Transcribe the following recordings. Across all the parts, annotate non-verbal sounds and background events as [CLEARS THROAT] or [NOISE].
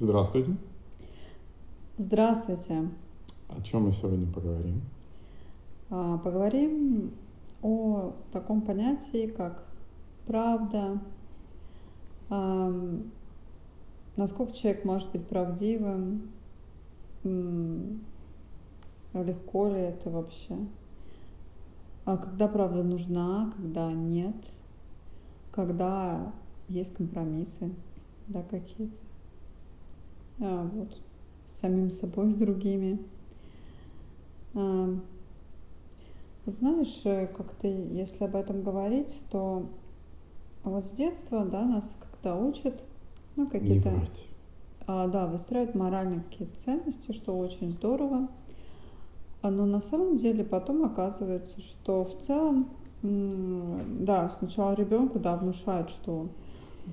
Здравствуйте. Здравствуйте. О чем мы сегодня поговорим? А, Поговорим о таком понятии, как правда, насколько человек может быть правдивым, легко ли это вообще, а когда правда нужна, когда нет, когда есть компромиссы, да, какие-то, а, вот, с самим собой, с другими. А, знаешь, э, как ты, если об этом говорить, то вот с детства, да, нас когда учат, ну, Не какие-то, врать. а, да, выстраивают моральные какие-то ценности, что очень здорово. А, Но на самом деле потом оказывается, что в целом, да, сначала ребенку, да, внушают, что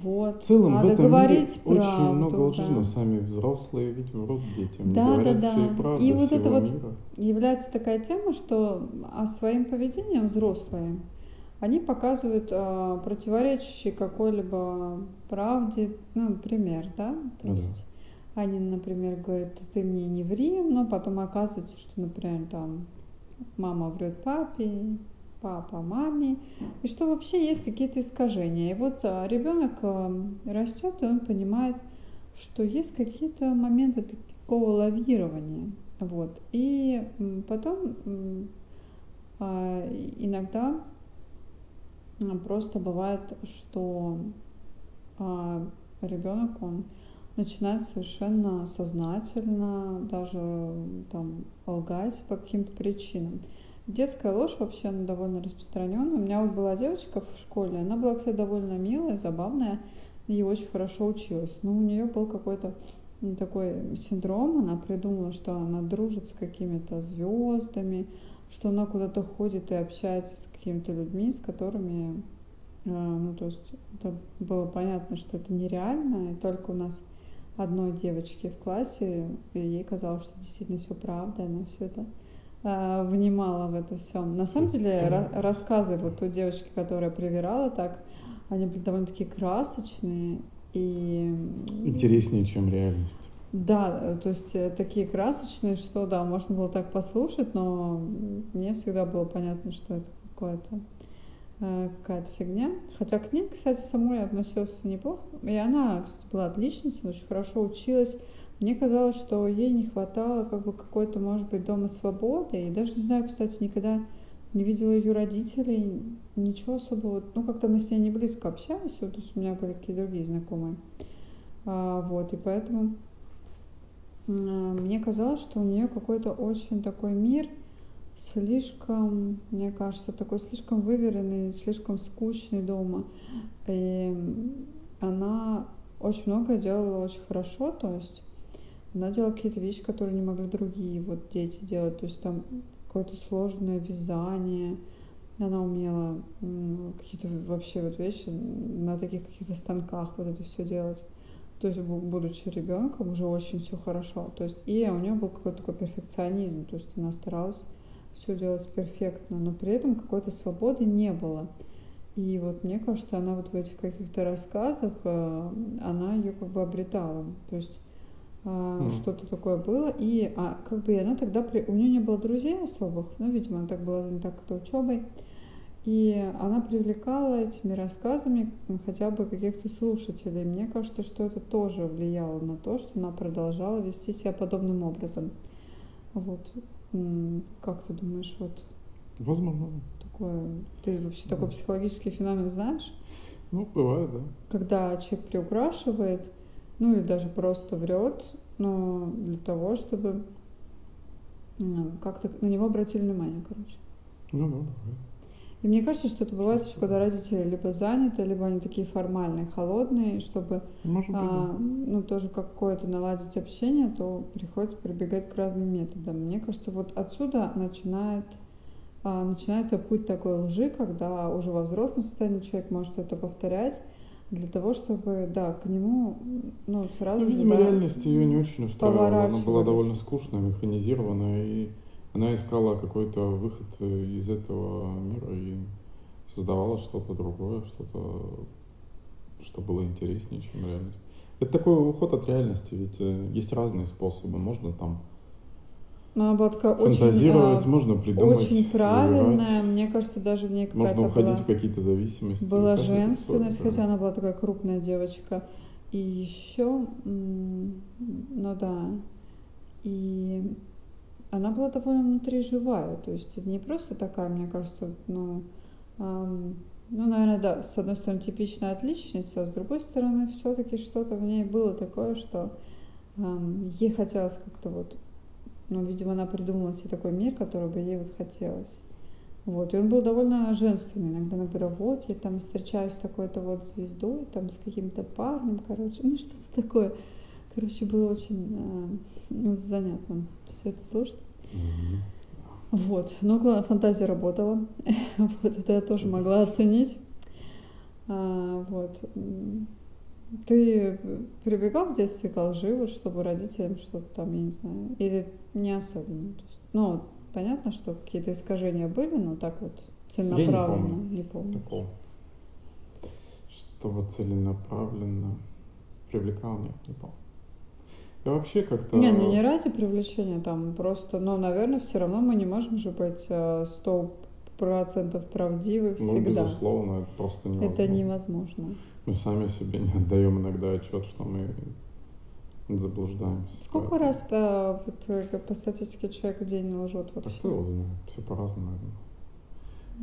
вот, В целом в надо этом мире говорить очень много правду, лжи, да. но сами взрослые ведь врут детям, Да, да, да. И вот это вот мира. является такая тема, что а своим поведением взрослые, они показывают а, противоречащий какой-либо правде, ну, пример, да, то Ну да. есть они, например, говорят, ты мне не ври, но потом оказывается, что, например, там мама врет папе, папа маме, и что вообще есть какие-то искажения. И вот ребенок растет, и он понимает, что есть какие-то моменты такого лавирования. Вот. И потом а, иногда просто бывает, что а, ребенок, он начинает совершенно сознательно даже там лгать по каким-то причинам. Детская ложь вообще она довольно распространенная. У меня вот была девочка в школе, она была, кстати, довольно милая, забавная и очень хорошо училась. Но у нее был какой-то такой синдром, она придумала, что она дружит с какими-то звездами, что она куда-то ходит и общается с какими-то людьми, с которыми, э, ну, то есть это было понятно, что это нереально, и только у нас одной девочке в классе, и ей казалось, что действительно все правда, она все это э, внимала в это всем. На самом деле ра- рассказы вот той девочки, которая привирала так, они были довольно-таки красочные и Интереснее, чем реальность. да, то есть э, такие красочные, что да, можно было так послушать, но мне всегда было понятно, что это какое-то э, какая-то фигня. Хотя к ней, кстати, самой я относилась неплохо. И она, кстати, была отличницей, очень хорошо училась. Мне казалось, что ей не хватало как бы какой-то, может быть, дома свободы. И даже не знаю, кстати, никогда не видела ее родителей, ничего особого. Ну, как-то мы с ней не близко общались, вот, то есть у меня были какие-то другие знакомые. А, вот, и поэтому м, мне казалось, что у нее какой-то очень такой мир, слишком, мне кажется, такой слишком выверенный, слишком скучный дома. И она очень многое делала очень хорошо, то есть она делала какие-то вещи, которые не могли другие вот дети делать, то есть там какое-то сложное вязание, она умела какие-то вообще вот вещи на таких каких-то станках вот это все делать. То есть, бу- будучи ребенком, уже очень все хорошо. То есть, и у нее был какой-то такой перфекционизм. То есть она старалась все делать перфектно, но при этом какой-то свободы не было. И вот мне кажется, она вот в этих каких-то рассказах, э, она ее как бы обретала. То есть М. что-то такое было. И а, как бы она тогда, при... у нее не было друзей особых, ну, видимо, она так была занята как-то учебой. И она привлекала этими рассказами хотя бы каких-то слушателей. Мне кажется, что это тоже влияло на то, что она продолжала вести себя подобным образом. Вот. Как ты думаешь, вот Возможно. такое, ты вообще такой психологический феномен знаешь? Ну, бывает, да. Когда человек приукрашивает, ну или даже просто врет, но для того, чтобы м, как-то на него обратили внимание, короче. Ну, да, бывает. И мне кажется, что это бывает еще, когда родители либо заняты, либо они такие формальные, холодные, чтобы Может быть, а, ну, тоже какое-то наладить общение, то приходится прибегать к разным методам. Мне кажется, вот отсюда начинает, а, начинается путь такой лжи, когда уже во взрослом состоянии человек может это повторять для того, чтобы, да, к нему, ну, сразу Ну, же, да, реальность ее не очень устраивала. Она была довольно скучная, механизированная, и она искала какой-то выход из этого мира и создавала что-то другое, что-то, что было интереснее, чем реальность. Это такой уход от реальности, ведь э, есть разные способы. Можно там Такая фантазировать, а, можно придумать, очень правильная. завирать. Мне кажется, даже в ней какая-то Можно уходить была, в какие-то зависимости. была женственность, хотя она была такая крупная девочка. И еще, ну да, и она была довольно внутри живая. То есть не просто такая, мне кажется, ну, ну, наверное, да, с одной стороны, типичная отличница, а с другой стороны, все-таки что-то в ней было такое, что ам, ей хотелось как-то вот, ну, видимо, она придумала себе такой мир, который бы ей вот хотелось. Вот, и он был довольно женственный. Иногда она говорила, вот, я там встречаюсь с такой-то вот звездой, там с каким-то парнем, короче, ну, что-то такое. Короче, было очень а, ну, занятно все это слушать. Мгм. Вот, но главное, фантазия работала. [LAUGHS] Вот это я тоже могла оценить. А, вот. Ты прибегал в детстве к лжи, вот, чтобы родителям что-то там, я не знаю, или не особенно? То есть, ну, понятно, что какие-то искажения были, но так вот целенаправленно помню не помню. Такого. Чтобы целенаправленно привлекал, нет, не помню. Я вообще как-то... Не, ну не ради привлечения, там просто, но, наверное, все равно мы не можем же быть э, сто процентов правдивы Ну, всегда. безусловно, это просто невозможно. Это невозможно. Мы сами себе не отдаем иногда отчет, что мы заблуждаемся. Сколько Поэтому- раз по, вот, э, по статистике человек в день лжет А вообще? кто его знает? Все по-разному, наверное.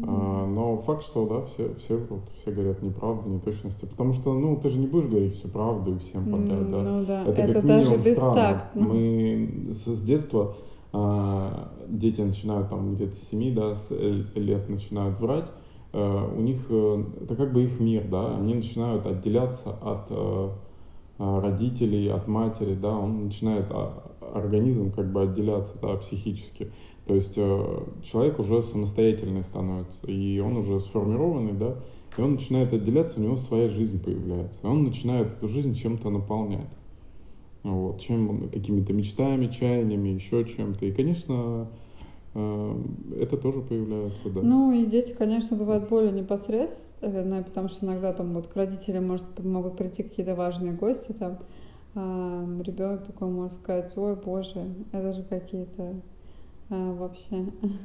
А, но факт, что да, все, все врут, все говорят неправду, неточности. Потому что, ну, ты же не будешь говорить всю правду и всем подряд, да. Ну да, Это, это, как даже бестактно. Мы с, с детства а, дети начинают там где-то с 7 да, с э, лет начинают врать. Э, у них э, это как бы их мир, да, они начинают отделяться от э, родителей, от матери, да, он начинает а, организм как бы отделяться, да, психически. То есть человек уже самостоятельный становится, и он уже сформированный, да, и он начинает отделяться, у него своя жизнь появляется, и он начинает эту жизнь чем-то наполнять. Вот, чем какими-то мечтами, чаяниями, еще чем-то. И, конечно, это тоже появляется, да. Ну и дети, конечно, бывают более непосредственные, потому что иногда там вот к родителям может, могут прийти какие-то важные гости, там ребенок такой может сказать, ой, боже, это же какие-то а, вообще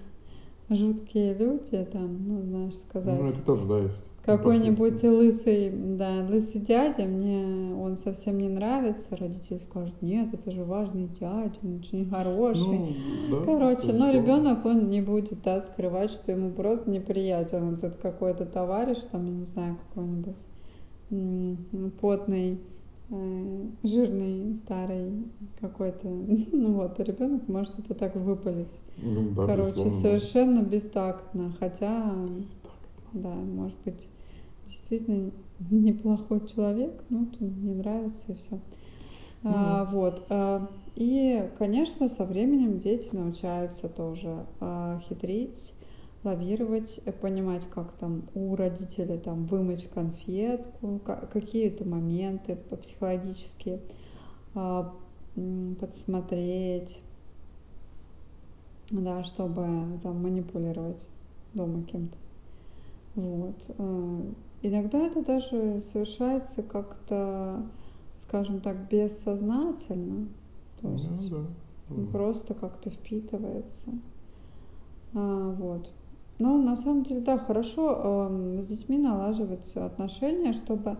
[LAUGHS] жуткие люди, там, ну, знаешь, сказать. Ну, это тоже, да, есть. Какой-нибудь лысый, да, лысый дядя, мне он совсем не нравится. Родители скажут, нет, это же важный дядя, он очень хороший. Ну, да, Короче, но ребенок, он не будет да, скрывать, что ему просто неприятен этот какой-то товарищ, там, я не знаю, какой-нибудь потный, э, жирный, старый какой-то. [LAUGHS] Ну вот, ребенок может это так выпалить. Ну, да, Короче, безусловно, совершенно бестактно, хотя, да, может быть, действительно [LAUGHS] неплохой человек, ну, вот он не нравится и все. А, вот. а, И, конечно, со временем дети научаются тоже а, хитрить, лавировать, э, понимать, как там у родителей там вымочь конфетку, ка- какие-то моменты психологические а, подсмотреть, да, чтобы там манипулировать дома кем-то. Вот. э, Иногда это даже совершается как-то, скажем так, бессознательно. То Ну, есть ну, да. просто как-то впитывается. А, вот. Но на самом деле, да, хорошо эм, с детьми налаживать отношения, чтобы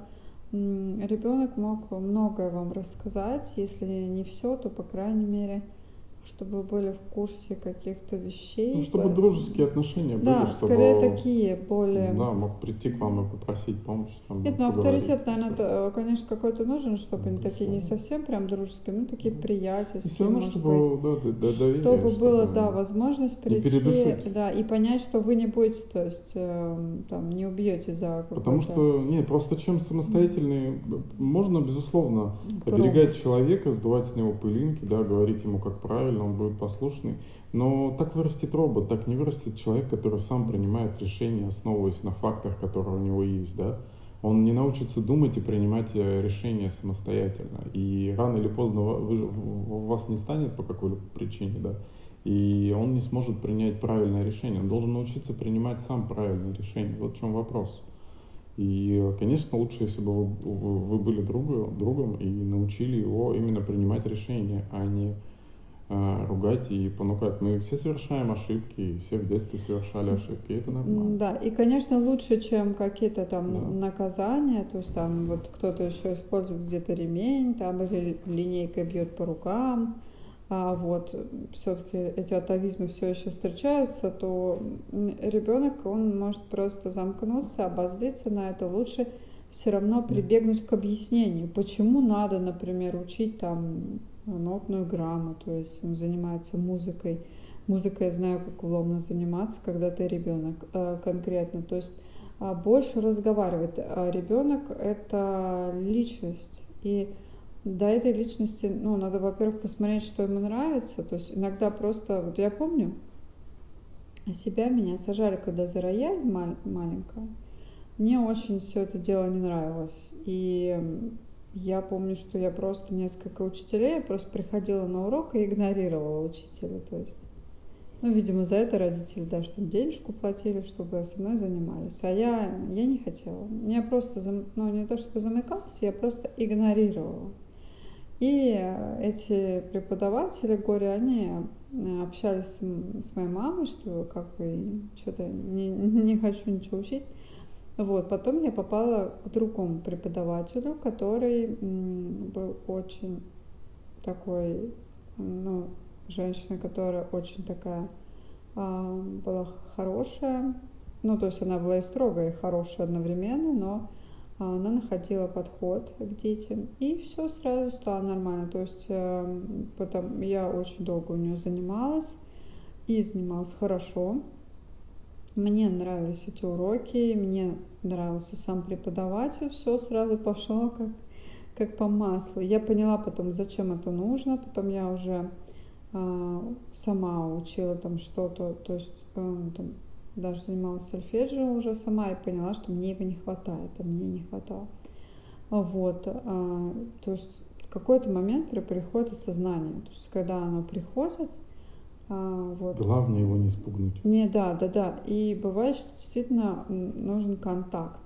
ребенок мог многое вам рассказать. Если не все, то, по крайней мере, чтобы были в курсе каких-то вещей. Ну, чтобы дружеские отношения Да, были, чтобы... скорее такие, более... Да, мог прийти к вам и попросить помощи. Там, Нет, ну авторитет, наверное, всё. то, конечно, какой-то нужен, чтобы они такие не совсем прям дружеские, ну такие приятельские, все равно, может чтобы быть. да, д- д- доверие, Чтобы было, да, возможность прийти, да, и понять, что вы не будете, то есть, эм, там, не убьете за Потому что, не, просто чем самостоятельный, можно, безусловно, промах. оберегать человека, сдувать с него пылинки, да, говорить ему, как правильно, он будет послушный. Но так вырастет робот, так не вырастет человек, который сам принимает решения, основываясь на фактах, которые у него есть, да. Он не научится думать и принимать э, решения самостоятельно. И рано или поздно вас не станет по какой-либо причине, да, и он не сможет принять правильное решение. Он должен научиться принимать сам правильные решения. Вот в чем вопрос. И, конечно, лучше, если бы вы, вы были другу, другом и научили его именно принимать решения, а не ругать и понукать. Мы все совершаем ошибки, и все в детстве совершали ошибки, это нормально. Да, и, конечно, лучше, чем какие-то там Да. наказания, то есть там вот кто-то еще использует где-то ремень, там или линейкой бьет по рукам, а вот все-таки эти атовизмы все еще встречаются, то ребенок, он может просто замкнуться, обозлиться на это. Лучше все равно прибегнуть к объяснению, почему надо, например, учить там нотную грамоту, то есть он занимается музыкой. Музыкой я знаю, как ломно заниматься, когда ты ребенок э, конкретно. То есть а, больше разговаривать. А ребенок это личность. И до этой личности, ну, надо, во-первых, посмотреть, что ему нравится. То есть иногда просто, вот я помню, себя меня сажали, когда за рояль маленькая. Мне очень все это дело не нравилось. И я помню, что я просто несколько учителей, я просто приходила на урок и игнорировала учителя. То есть, ну, видимо, за это родители, да, чтобы денежку платили, чтобы со мной занимались. А я, я не хотела. Я просто, ну, не то чтобы замыкалась, я просто игнорировала. И эти преподаватели горе, они э, общались с, с моей мамой, что как бы что-то не, не хочу ничего учить. Вот, потом я попала к другому преподавателю, который был очень такой, ну, женщина, которая очень такая а, была хорошая. Ну, то есть она была и строгая, и хорошая одновременно, но она находила подход к детям, и все сразу стало нормально. То есть э, потом я очень долго у нее занималась, и занималась хорошо. Мне нравились эти уроки, мне нравился сам преподаватель, все сразу пошло как, как по маслу. Я поняла потом, зачем это нужно, потом я уже э, сама учила там что-то, то есть э, там, даже занималась сольфеджио уже сама и поняла, что мне его не хватает, а мне не хватало. Вот, а, то есть какой-то момент приходит осознание, то есть когда оно приходит, а, вот. Главное его не спугнуть. Не, да, да, да. И бывает, что действительно нужен контакт.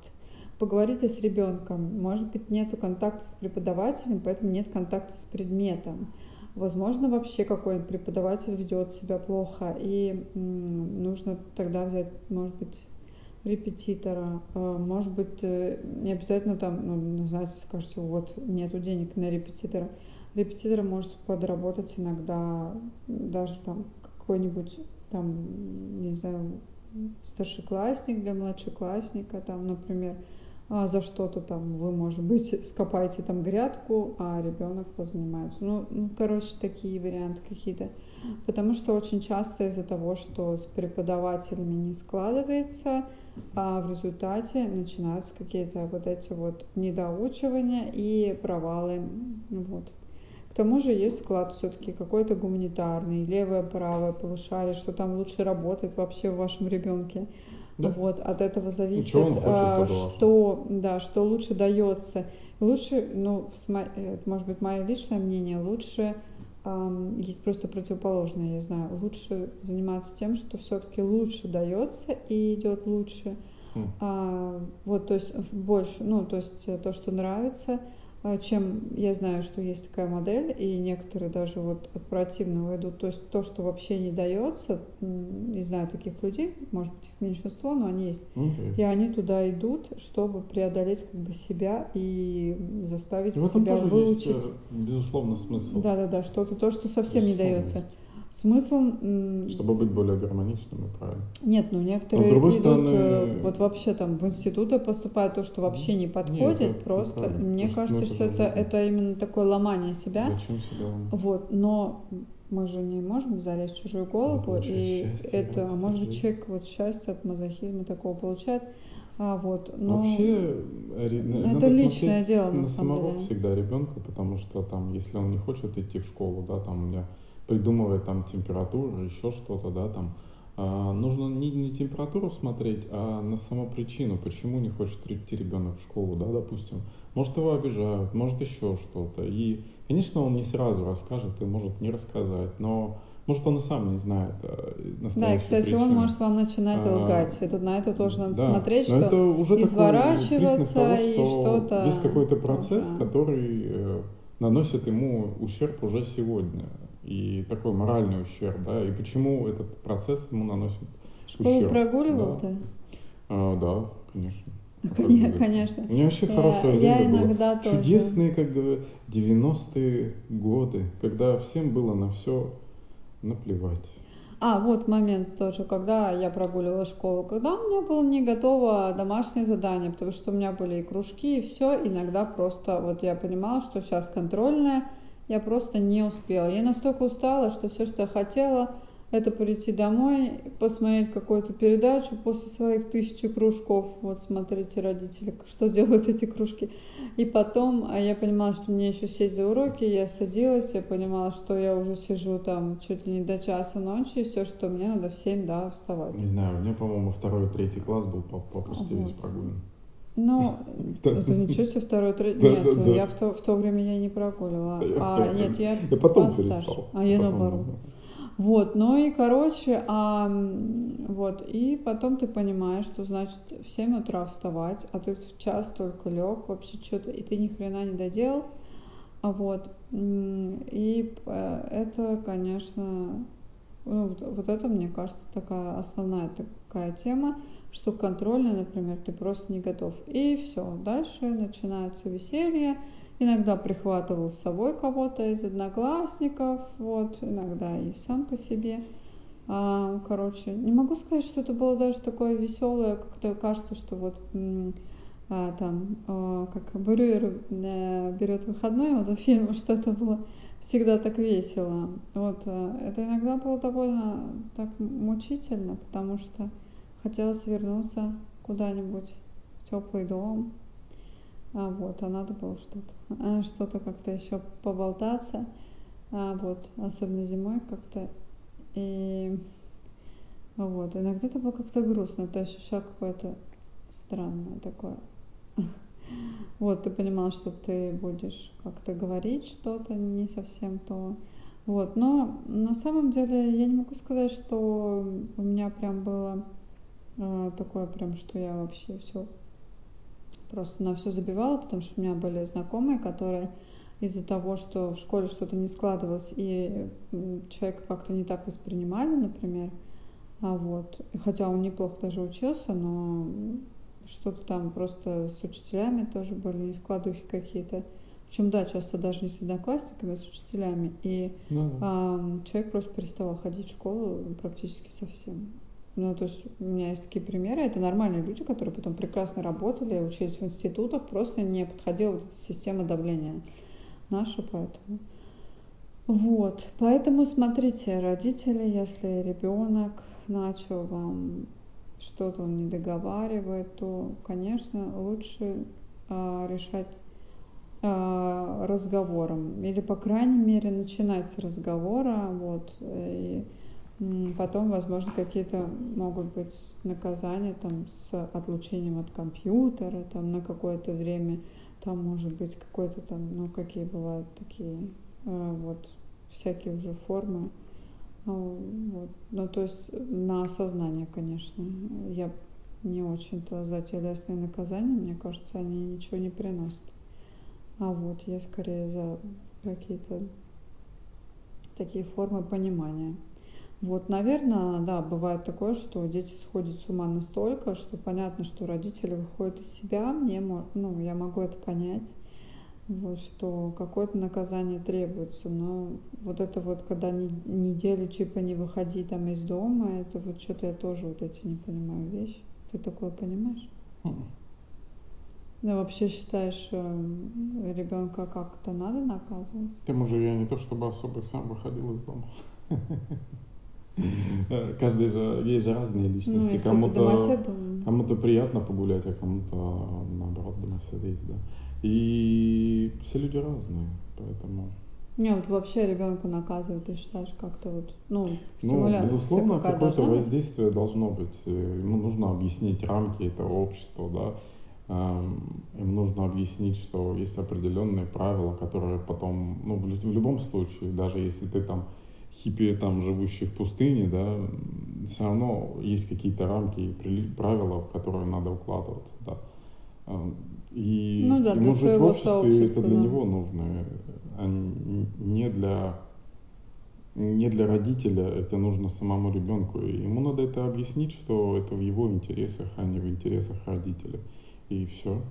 Поговорите с ребенком. Может быть, нету контакта с преподавателем, поэтому нет контакта с предметом. Возможно, вообще какой-нибудь преподаватель ведет себя плохо, и нужно тогда взять, может быть, репетитора, а, может быть, э, не обязательно там, ну, знаете, скажете, вот, нету денег на репетитора. Репетитор может подработать иногда даже там какой-нибудь там, не знаю, старшеклассник для младшеклассника, там, например, а за что-то там вы, может быть, [LAUGHS] скопаете там грядку, а ребенок позанимается. Ну, ну, короче, такие варианты какие-то. Потому что очень часто из-за того, что с преподавателями не складывается, а в результате начинаются какие-то вот эти вот недоучивания и провалы. Вот. К тому же есть склад все-таки какой-то гуманитарный, левое, правое полушарие, что там лучше работает вообще в вашем ребенке. Да. Вот, от этого зависит, хочет, а, что, да, что лучше дается. Лучше, ну, э, может быть, мое личное мнение, лучше есть просто противоположное, я знаю. Лучше заниматься тем, что все-таки лучше дается и идет лучше. Mm. А, вот, то есть больше, ну, то есть то, что нравится, чем я знаю, что есть такая модель, и некоторые даже вот от противного идут. То есть то, что вообще не дается, не знаю таких людей, может быть их меньшинство, но они есть. Okay. И они туда идут, чтобы преодолеть как бы себя и заставить и себя тоже выучить. Есть, э, безусловно, смысл. Да, да, да, что-то то, что совсем безусловно. не дается. Смысл... Чтобы быть более гармоничным и правильным. Нет, ну некоторые а идут, стороны... Э, вот вообще там в институты поступают то, что вообще не подходит, Нет, это просто... Мне Просто, кажется, ну, что это, это именно такое ломание себя. Зачем себя ломать? Вот, но мы же не можем залезть в чужую голову, и это, а может быть, человек вот счастье от мазохизма такого получает, а, вот, но Вообще, это личное дело на, на самом самого деле. всегда ребенка, потому что там, если он не хочет идти в школу, да, там у меня придумывать там температуру, еще что-то, да, там. А, нужно не, не температуру смотреть, а на саму причину, почему не хочет идти ребенок в школу, да, допустим. Может его обижают, может еще что-то. И, конечно, он не сразу расскажет и может не рассказать, но Может, он и сам не знает Да, и, кстати, причины. он может вам начинать лгать. И тут на это тоже надо да, смотреть, но что это уже изворачиваться того, и что что-то... Есть какой-то процесс, уже. который наносит ему ущерб уже сегодня. И такой моральный ущерб, да. И почему этот процесс ему наносит Школу ущерб. прогуливал да. А, да, конечно. [LAUGHS] Конечно, конечно. У меня вообще я, хорошее я время иногда было. тоже. Чудесные, как говорят, 90-е годы, когда всем было на все наплевать. А, вот момент тоже, когда я прогуливала школу, когда у меня было не готово домашнее задание, потому что у меня были и кружки, и все, иногда просто вот я понимала, что сейчас контрольная, я просто не успела. Я настолько устала, что все, что я хотела, это прийти домой, посмотреть какую-то передачу после своих тысячи кружков. Вот смотрите, родители, что делают эти кружки. И потом а я понимала, что мне еще сесть за уроки, я садилась, я понимала, что я уже сижу там чуть ли не до часа ночи, и все, что мне надо в 7, да, вставать. Не знаю, у меня, по-моему, второй, третий класс был по пусте вот. весь прогулен. Ну, это ничего себе второй, третий. Нет, я в то, в то время я не прогуливала. А, нет, я, я потом перестал. А я наоборот. Вот, ну и, короче, а, вот, и потом ты понимаешь, что, значит, в 7 утра вставать, а ты в час только лег, вообще что-то, и ты ни хрена не доделал, а вот, и э, это, конечно, ну, вот, вот это, мне кажется, такая основная такая тема, что контрольная, например, ты просто не готов. И все, дальше начинается веселье, Иногда прихватывал с собой кого-то из одноклассников, вот, иногда и сам по себе. А, короче, не могу сказать, что это было даже такое веселое, как-то кажется, что вот а, там, а, как Брюер а, берет выходной, вот в фильме что-то было всегда так весело. Вот, а, это иногда было довольно так мучительно, потому что хотелось вернуться куда-нибудь в теплый дом, а, вот, а надо было что-то, а, что-то как-то еще поболтаться, а, вот, особенно зимой как-то. И вот, иногда это было как-то грустно, ты ощущал какое-то странное такое. [LAUGHS] Вот, ты понимал, что ты будешь как-то говорить что-то не совсем то. Вот, но на самом деле я не могу сказать, что у меня прям было такое прям, что я вообще все просто на все забивала, потому что у меня были знакомые, которые из-за того, что в школе что-то не складывалось, и человека как-то не так воспринимали, например, а вот, хотя он неплохо даже учился, но что-то там просто с учителями тоже были не складухи какие-то. Причем, да, часто даже не с одноклассниками, а с учителями. И ну, а, человек просто переставал ходить в школу практически совсем. Ну, то есть у меня есть такие примеры. Это нормальные люди, которые потом прекрасно работали, учились в институтах, просто не подходила вот эта система давления наша, поэтому. Вот, поэтому смотрите, родители, если ребенок начал вам что-то он не договаривает, то, конечно, лучше а, решать а, разговором или, по крайней мере, начинать с разговора, вот, и Потом, возможно, какие-то могут быть наказания там, с отлучением от компьютера там, на какое-то время. Там может быть какой-то там, ну, какие бывают такие э, вот всякие уже формы. Ну, вот. ну, то есть на осознание, конечно. Я не очень-то за телесные наказания, мне кажется, они ничего не приносят. А вот я скорее за какие-то такие формы понимания. Вот, наверное, да, бывает такое, что дети сходят с ума настолько, что понятно, что родители выходят из себя, мне, ну, я могу это понять, вот, что какое-то наказание требуется, но вот это вот, когда неделю типа не выходи там из дома, это вот что-то я тоже вот эти не понимаю вещи. Ты такое понимаешь? Mm. Ну, вообще считаешь, э, ребенка как-то надо наказывать? К тому же я не то чтобы особо сам выходил из дома. [LAUGHS] Каждый же, есть же разные личности. Ну, кому-то, кому-то приятно погулять, а кому-то наоборот домосед есть, да. И все люди разные, поэтому... Не, вот вообще ребенка наказывают, ты считаешь, как-то вот, ну, Ну, безусловно, какое-то воздействие быть? должно быть. Ему нужно объяснить рамки этого общества, да. Эм, им нужно объяснить, что есть определенные правила, которые потом, ну, в любом случае, даже если ты там хиппи, там, живущий в пустыне, да, все равно есть какие-то рамки и правила, в которые надо укладываться, да. А, и ну, да, ему жить в обществе, это для да. него нужно, а не для не для родителя, это нужно самому ребенку. И ему надо это объяснить, что это в его интересах, а не в интересах родителя. И все.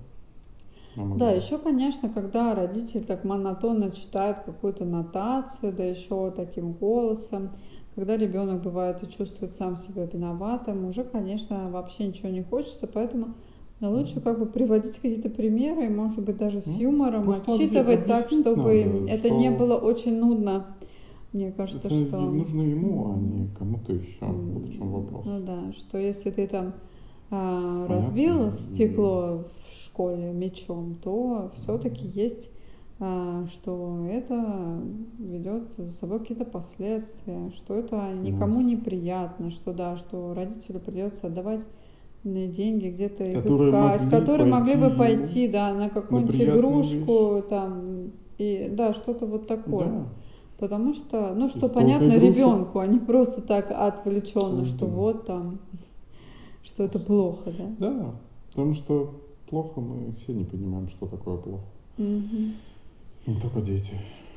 Да, еще, конечно, когда родитель так монотонно читает какую-то нотацию, да еще таким голосом, когда ребенок бывает и чувствует сам себя виноватым, уже, конечно, вообще ничего не хочется, поэтому лучше как бы приводить какие-то примеры, может быть, даже с ну, юмором, Просто отчитывать так, чтобы надо, это что... не было очень нудно. Мне кажется, это что... нужно ему, а не кому-то еще. Вот в чем вопрос. Ну да, что если ты там а, разбил стекло школе мечом, то все-таки есть а, что это ведет за собой какие-то последствия, что это никому неприятно, что да, что родителю придется отдавать деньги где-то их которые искать, могли которые могли бы пойти, да, на какую-нибудь игрушку, вещи. там, и да, что-то вот такое. Да. Потому что, ну, что понятно ребенку, а не просто так отвлеченно, что, что вот там, что это плохо, да? Да, потому что плохо мы все не понимаем, что такое плохо. Угу. Не только дети.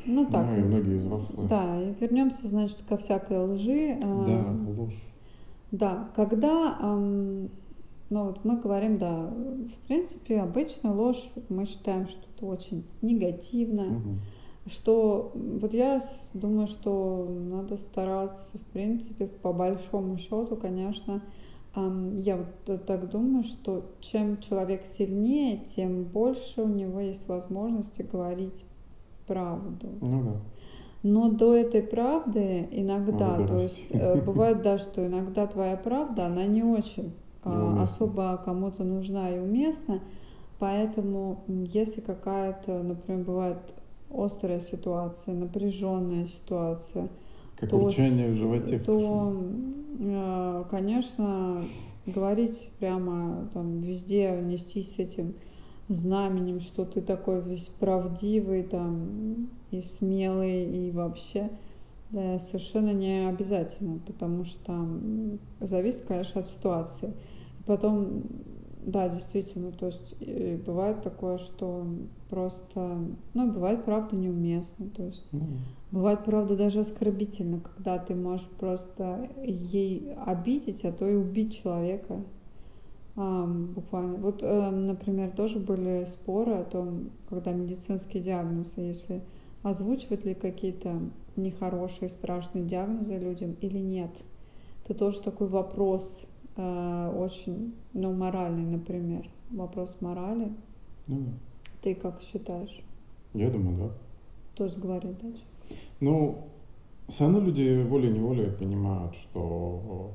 Ну так. Ну, и многие взрослые. Да, и вернемся, значит, ко всякой лжи. Да, ложь. Да, когда, эм, ну вот мы говорим, да, в принципе, обычно ложь мы считаем, что это очень негативно. Угу что вот я думаю, что надо стараться, в принципе, по большому счету, конечно, я вот так думаю, что чем человек сильнее, тем больше у него есть возможности говорить правду. Ну да. Но до этой правды иногда, то есть э, бывает, да, что иногда твоя правда, она не очень а, особо кому-то нужна и уместна, поэтому если какая-то, например, бывает острая ситуация, напряженная ситуация, как то, урчание в животе. То, э, конечно, говорить прямо там везде, нестись с этим знаменем, что ты такой весь правдивый там и смелый и вообще да, совершенно не обязательно, потому что зависит, конечно, от ситуации. Потом да, действительно, то есть э, бывает такое, что просто, ну, бывает правда неуместно, то есть mm. бывает правда даже оскорбительно, когда ты можешь просто ей обидеть, а то и убить человека. А, буквально. Вот, э, например, тоже были споры о том, когда медицинские диагнозы, если озвучивать ли какие-то нехорошие, страшные диагнозы людям или нет. Это тоже такой вопрос очень, ну, моральный, например, вопрос морали. Ну, Ты как считаешь? Я думаю, да. Тоже говори дальше. Ну, все равно люди волей-неволей понимают, что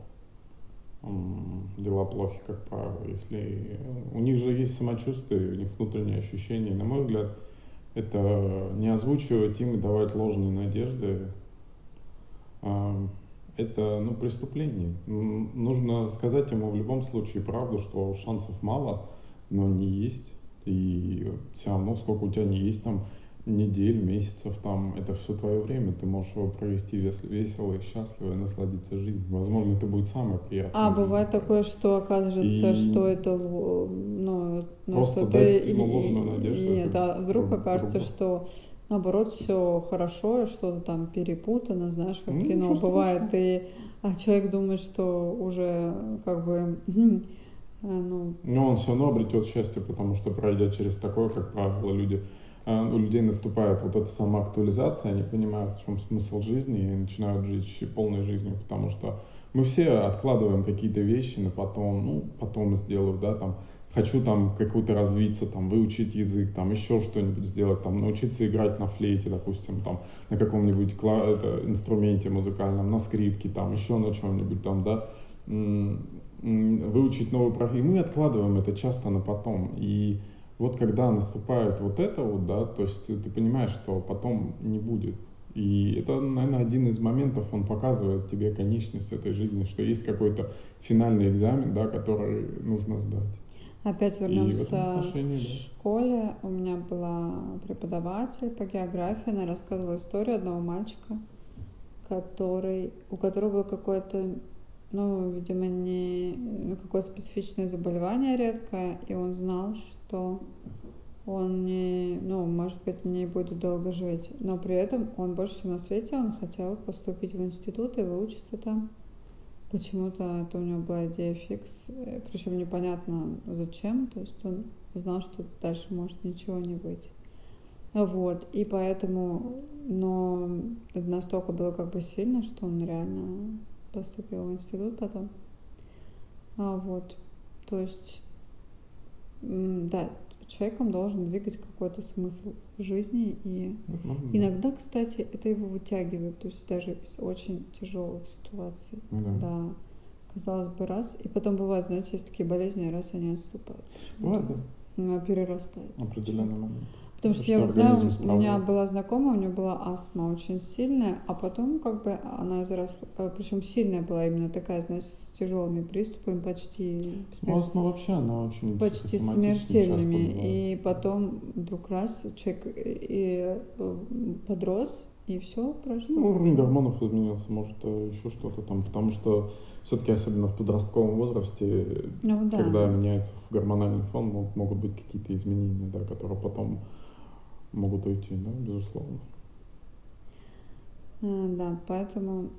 дела плохи, как правило. Если у них же есть самочувствие, у них внутренние ощущения. На мой взгляд, это не озвучивать им и давать ложные надежды это ну, преступление. Нужно сказать ему в любом случае правду, что шансов мало, но они есть. И все равно, сколько у тебя не есть там недель, месяцев, там, это все твое время, ты можешь его провести весело и счастливо и насладиться жизнью. Возможно, это будет самое приятное. А бывает такое, что оказывается, и... что это, ну, ну что дать ему ложную надежду. Нет, а вдруг окажется, что наоборот все хорошо, что-то там перепутано, знаешь, как ну, кино бывает, и а человек думает, что уже как бы [CLEARS THROAT] э, ну... Но он все равно обретет счастье, потому что пройдя через такое, как правило, люди э, у людей наступает вот эта самоактуализация, они понимают, в чем смысл жизни и начинают жить полной жизнью, потому что мы все откладываем какие-то вещи на потом, ну, потом сделаю, да, там, хочу там какую-то развиться, там, выучить язык, там, еще что-нибудь сделать, там, научиться играть на флейте, допустим, там, на каком-нибудь кла- это, инструменте музыкальном, на скрипке, там, еще на чем-нибудь, там, да, выучить новую профессию. Мы откладываем это часто на потом. И вот когда наступает вот это вот, да, то есть ты понимаешь, что потом не будет. И это, наверное, один из моментов, он показывает тебе конечность этой жизни, что есть какой-то финальный экзамен, да, который нужно сдать. Опять вернемся в, школе. У меня была преподаватель по географии, она рассказывала историю одного мальчика, который, у которого было какое-то, ну, видимо, не ну, какое специфичное заболевание редкое, и он знал, что он не, ну, может быть, не будет долго жить, но при этом он больше всего на свете, он хотел поступить в институт и выучиться там. Почему-то это у него была идея фикс, э, причем непонятно зачем, то есть он знал, что дальше может ничего не быть. Вот, и поэтому, но это настолько было как бы сильно, что он реально поступил в институт потом. А, вот, то есть, да, человеком должен двигать какой-то смысл в жизни, и Ну, иногда, кстати, это его вытягивает, то есть даже из очень тяжелых ситуаций, да. да, казалось бы, раз, и потом бывает, знаете, есть такие болезни, раз они отступают, Бывает, да, Она перерастает. определенный момент. Потому что Что я вот знаю, у меня была знакомая, у нее была астма очень сильная, а потом как бы она заросла, причем сильная была именно такая, знаешь, с тяжелыми приступами, почти Ну, смер- астма вообще, она очень почти смертельными. И потом вдруг раз человек и э, подрос, и все прошло. Ну, уровень гормонов изменился, может, э, еще что-то там, потому что все-таки, особенно в подростковом возрасте, Ну да. когда меняется гормональный фон, мо- могут быть какие-то изменения, да, которые потом могут уйти, да, безусловно. А, Да, поэтому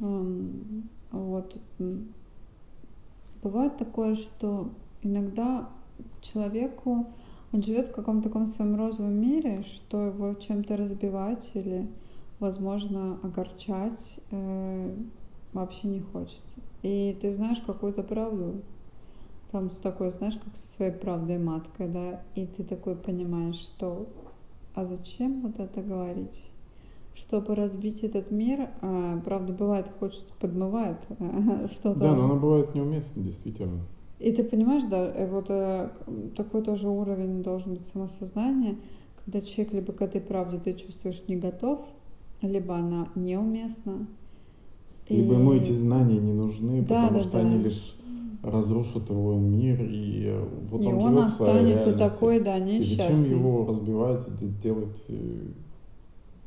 м, вот бывает такое, что иногда человеку он живет в каком-то таком своем розовом мире, что его чем-то разбивать или, возможно, огорчать э, вообще не хочется. И ты знаешь какую-то правду, там с такой, знаешь, как со своей правдой маткой, да, и ты такой понимаешь, что а зачем вот это говорить? Чтобы разбить этот мир, а, правда, бывает, хочется, подмывает э, [LAUGHS] что-то. Да, но она бывает неуместна, действительно. И ты понимаешь, да, э, вот э, такой тоже уровень должен быть самосознания, когда человек либо к этой правде ты чувствуешь не готов, либо она неуместна. Либо ему эти знания не нужны, Да, потому да, что да. они лишь разрушат его мир, и вот и он, он останется такой, да, И зачем несчастный. его разбивать, де- делать э,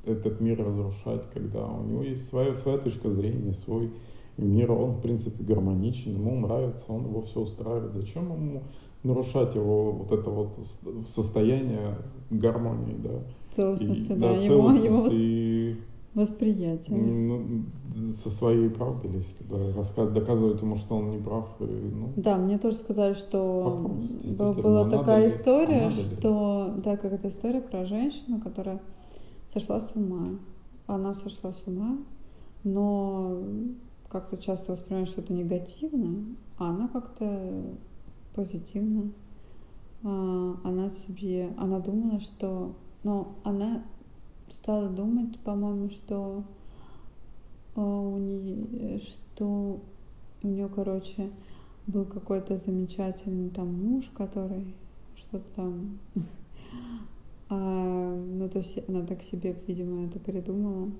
этот мир разрушать, когда у него есть своя, своя точка зрения, свой мир, он, в принципе, гармоничен, ему нравится, он его все устраивает. Зачем ему нарушать его вот это вот состояние гармонии, да? Целостности, И- да, его, целостности его и восприятие. ну, со своей правдой лезть, да, раска- доказывать ему, что он не прав. И, ну, Да, мне тоже сказали, что Вопрос, была надо такая ли, история, а надо ли? что да, как эта история про женщину, которая сошла с ума. Она сошла с ума, но как-то часто воспринимает что-то негативно, а она как-то позитивно. А, Она себе, она думала, что, но она стала думать, по-моему, что а, у нее, что у нее, короче, был какой-то замечательный там муж, который что-то там, [LAUGHS] а, ну то есть она так себе, видимо, это придумала,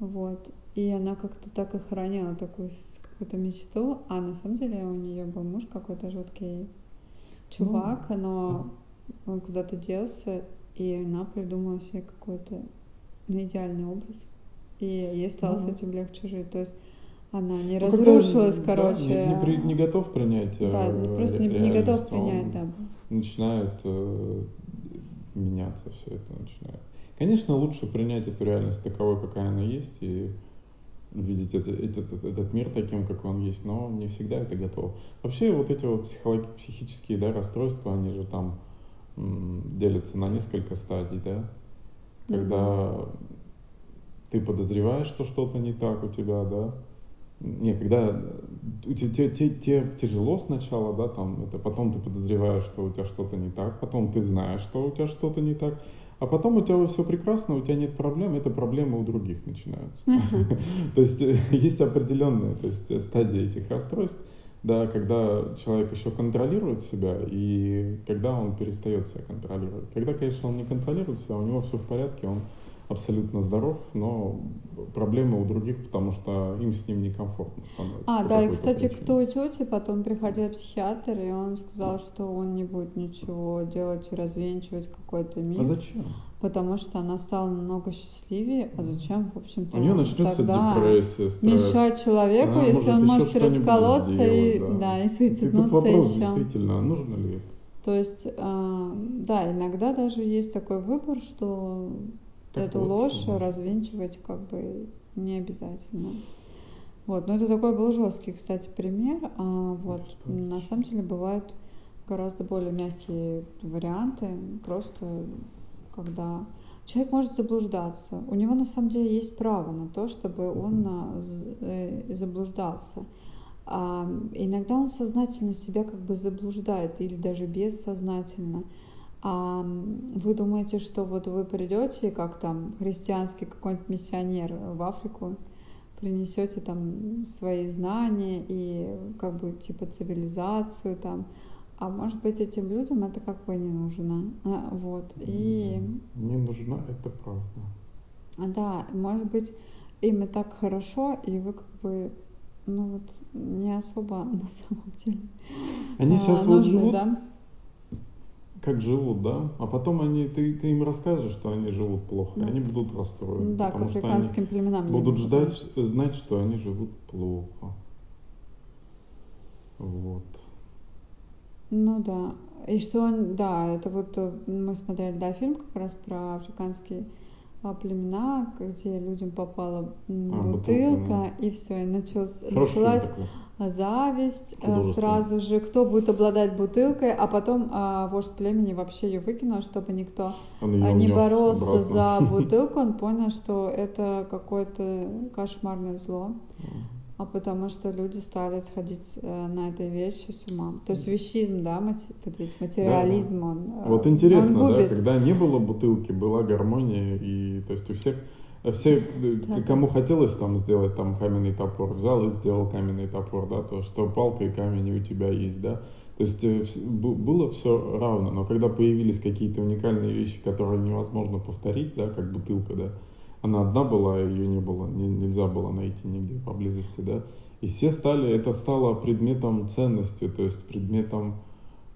вот, и она как-то так и хранила такую какую-то мечту, а на самом деле у нее был муж какой-то жуткий чувак, но он куда-то делся, и она придумала себе какой-то ну, идеальный образ, и ей стало с Ну. этим легче жить, то есть она не Ну, когда, разрушилась, да, короче. не, не при- не готов принять э, Да, не- просто не, не готов принять, да. начинает э, меняться все это начинает. Конечно, лучше принять эту реальность таковой, какая она есть, и видеть это- этот, этот, этот мир таким, какой он есть, но не всегда это готово. Вообще вот эти вот психолог- психические да, расстройства, они же там м, делятся на несколько стадий, да, когда ты подозреваешь, что что-то не так у тебя, да, не, когда у те- те- те- те тяжело сначала, да, там, это потом ты подозреваешь, что у тебя что-то не так, потом ты знаешь, что у тебя что-то не так, а потом у тебя все прекрасно, у тебя нет проблем, это проблемы у других начинаются. [LAUGHS] То есть э, есть определенные то есть, э, стадии этих расстройств, да, когда человек еще контролирует себя и когда он перестает себя контролировать. Когда, конечно, он не контролирует себя, у него все в порядке, он абсолютно здоров, но проблемы у других, потому что им с ним некомфортно становится. А, да, и, кстати, причине. к той тете потом приходил психиатр, и он сказал, что он не будет ничего делать и развенчивать какой-то миф. А зачем? Потому что она стала намного счастливее, а зачем, в общем-то, У нее начнется тогда депрессия, стресс. мешать человеку, она если он может расколоться сделать, и, да. да, и тут вопрос, еще. действительно, нужно ли? То есть, э, да, иногда даже есть такой выбор, что так эту вот, ложь да. развенчивать как бы не обязательно. Вот, но это такой был жесткий, кстати, пример. А, вот, на самом деле бывают гораздо более мягкие варианты, просто когда человек может заблуждаться. У него на самом деле есть право на то, чтобы он э, заблуждался. А иногда он сознательно себя как бы заблуждает или даже бессознательно. А вы думаете, что вот вы придете, как там христианский какой-нибудь миссионер в Африку, принесете там свои знания и как бы типа цивилизацию там, а может быть этим людям это как бы не нужно, а, вот и не нужна это правда. Да, может быть им и так хорошо, и вы как бы ну вот не особо [LAUGHS] на самом деле. Они сейчас а, нужны, вот живут, да? как живут, да, а потом они, ты, ты им расскажешь, что они живут плохо, ну, и они будут расстроены. Да, к африканским племенам. Будут ждать, знать, что они живут плохо. Вот. Ну да. И что он, да, это вот э, мы смотрели, да, фильм как раз про африканские а, племена, где людям попала а, бутылка, бутылка и все, и началось, началась зависть, э, сразу же, кто будет обладать бутылкой, а потом а, вождь племени вообще ее выкинул, чтобы никто не боролся обратно. за [LAUGHS] бутылку, он понял, что это какое-то кошмарное зло. А потому что люди стали сходить э, на этой вещи с ума. То есть вещизм, да, материализм, да. он э, Вот интересно, он да, когда не было бутылки, была гармония, и то есть у всех а все, [LAUGHS] да, кому хотелось там сделать там каменный топор, взял и сделал каменный топор, да, то, что палка и камень у тебя есть, да. То есть э, было все равно, но когда появились какие-то уникальные вещи, которые невозможно повторить, да, как бутылка, да, она одна была, ее не было, не, нельзя было найти нигде поблизости, да, и все стали, это стало предметом ценности, то есть предметом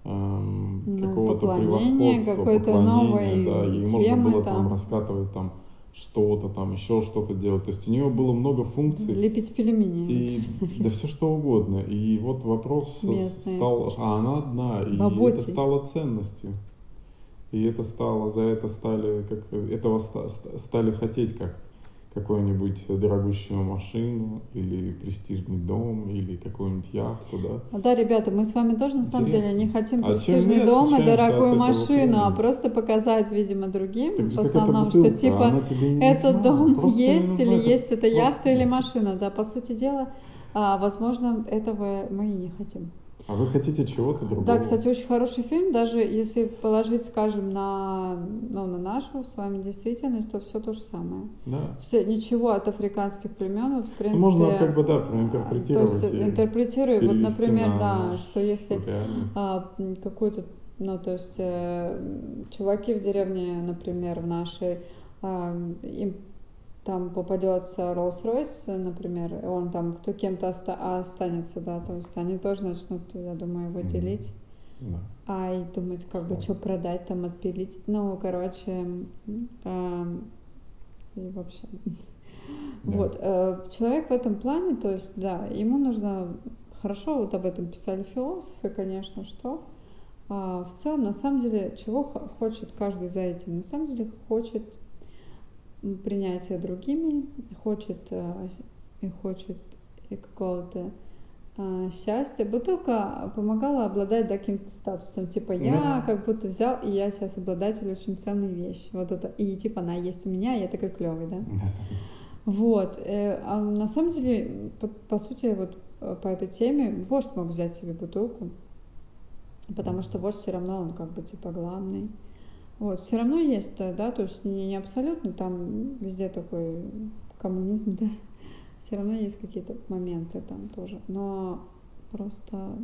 эм, ну, какого-то превосходства, поклонения, да, и можно было там, там раскатывать там что-то там, еще что-то делать. То есть у нее было много функций. Лепить пельмени. И, да все что угодно. И вот вопрос Местные. стал, а она одна, и Баботи. это стало ценностью. И это стало, за это стали, как, этого стали хотеть как какую-нибудь дорогущую машину или престижный дом или какую-нибудь яхту, да. Ну да, ребята, мы с вами тоже на самом деле не хотим а престижный дом и дорогую машину, а просто показать, видимо, другим так в основном, бутылка, что типа этот дом просто есть или есть эта яхта или машина, да, по сути дела, а, возможно, этого мы и не хотим. А вы хотите чего-то другого? Да, кстати, очень хороший фильм, даже если положить, скажем, на, ну, на нашу с вами действительность, то все то же самое. Да. Все, ничего от африканских племен, вот, в принципе... Можно как бы, да, проинтерпретировать. То есть интерпретируй, вот, например, да, что если а, какой-то, ну, то есть э, чуваки в деревне, например, в нашей, а, им там попадется Rolls-Royce, например, и он там кто кем-то оста- останется, да, то есть они тоже начнут, я думаю, его делить. Да. А и думать, как бы, что продать, там, отпилить. Ну, короче, э, и вообще. Да. Вот, э, человек в этом плане, то есть, да, ему нужно, хорошо, вот об этом писали философы, конечно, что э, в целом, на самом деле, чего хочет каждый за этим? На самом деле, хочет принятия другими, хочет э, и хочет и какого-то а, счастья. Бутылка помогала обладать таким статусом, типа я да. как будто взял, и я сейчас обладатель очень ценной вещи. Вот это, и типа она есть у меня, и я такой клевый, да? [LAUGHS] Вот. Э, а на самом деле, по, по сути, вот э, по этой теме вождь мог взять себе бутылку, потому что вождь все равно он как бы типа главный. Вот, все равно есть, да, то есть не, не абсолютно, там везде такой коммунизм, [LAUGHS] да, все равно есть какие-то моменты там тоже, но просто,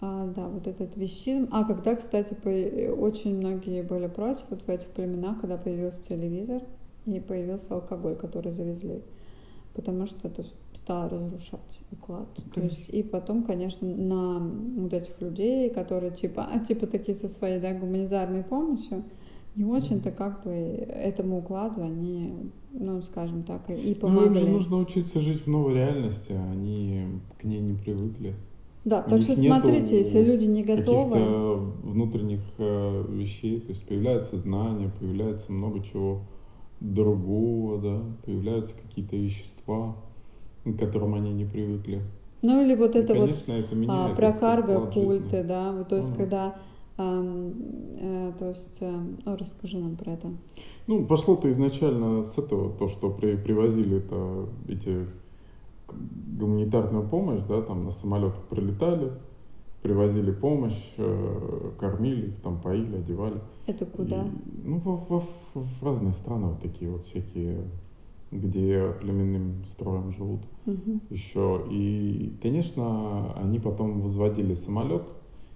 а, да, вот этот вещизм. А когда, кстати, по, очень многие были против, вот в этих племенах, когда появился телевизор, и появился алкоголь, который завезли. Потому что это стало разрушать уклад. То есть, и потом, конечно, на вот этих людей, которые типа, а, типа такие со своей да, гуманитарной помощью, не очень-то как бы этому укладу они, ну, скажем так, и помогли. Ну, им же нужно учиться жить в новой реальности, они к ней не привыкли. Да, У так что смотрите, если люди не готовы... Каких-то внутренних э, вещей, то есть появляется знание, появляется много чего другого, да, появляются какие-то вещества, к которым они не привыкли. Ну или вот и, это конечно, вот это меняет, а, про карго-культы, да, вот, то есть ну, когда Э, то есть, э, ну, расскажи нам про это. Ну, пошло-то изначально с этого, то, что при, привозили это, эти гуманитарную помощь, да, там на самолетах прилетали, привозили помощь, э, кормили их, там поили, одевали. Это куда? И, ну, во, во, в разные страны вот такие вот всякие, где племенным строем живут угу. еще. И, конечно, они потом возводили самолет,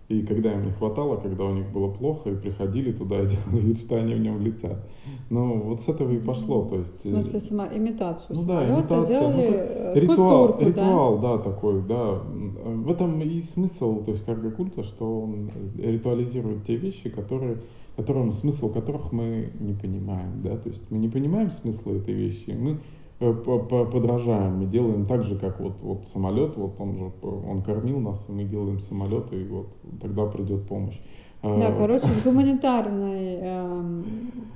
и когда им не хватало, когда у них было плохо, и приходили туда и делали вид, что они в нем летят. Ну, вот с этого и пошло. То есть, в смысле, сама имитацию ну, да, имитация, делали ну, э, ритуал, культурку, ритуал, да? да, такой, да. В этом и смысл, то есть карго культа, что он ритуализирует те вещи, которые, которым, смысл которых мы не понимаем, да, то есть мы не понимаем смысла этой вещи, мы Э, подражаем, мы делаем так же, как вот, вот самолет, вот он же, он кормил нас, и мы делаем самолет, и вот тогда придет помощь. Да, короче, с гуманитарной э,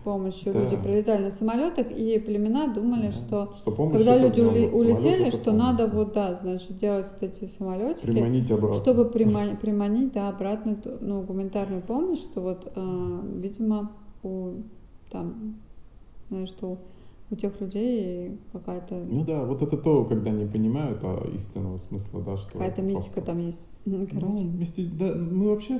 помощью да. люди прилетали на самолетах, и племена думали, да. что, что когда люди ули, улетели, что помощь. надо вот, да, значит, делать вот эти самолетики, приманить обратно. чтобы приманить, [LAUGHS] приманить да, обратно ну, гуманитарную помощь, что вот, э, видимо, у там, знаешь, что у тех людей какая-то... Ну да, вот это то, когда не понимают а истинного смысла, да, что... Какая-то мистика просто... там есть. [LAUGHS] Короче. Ну, мисти... да, мы вообще,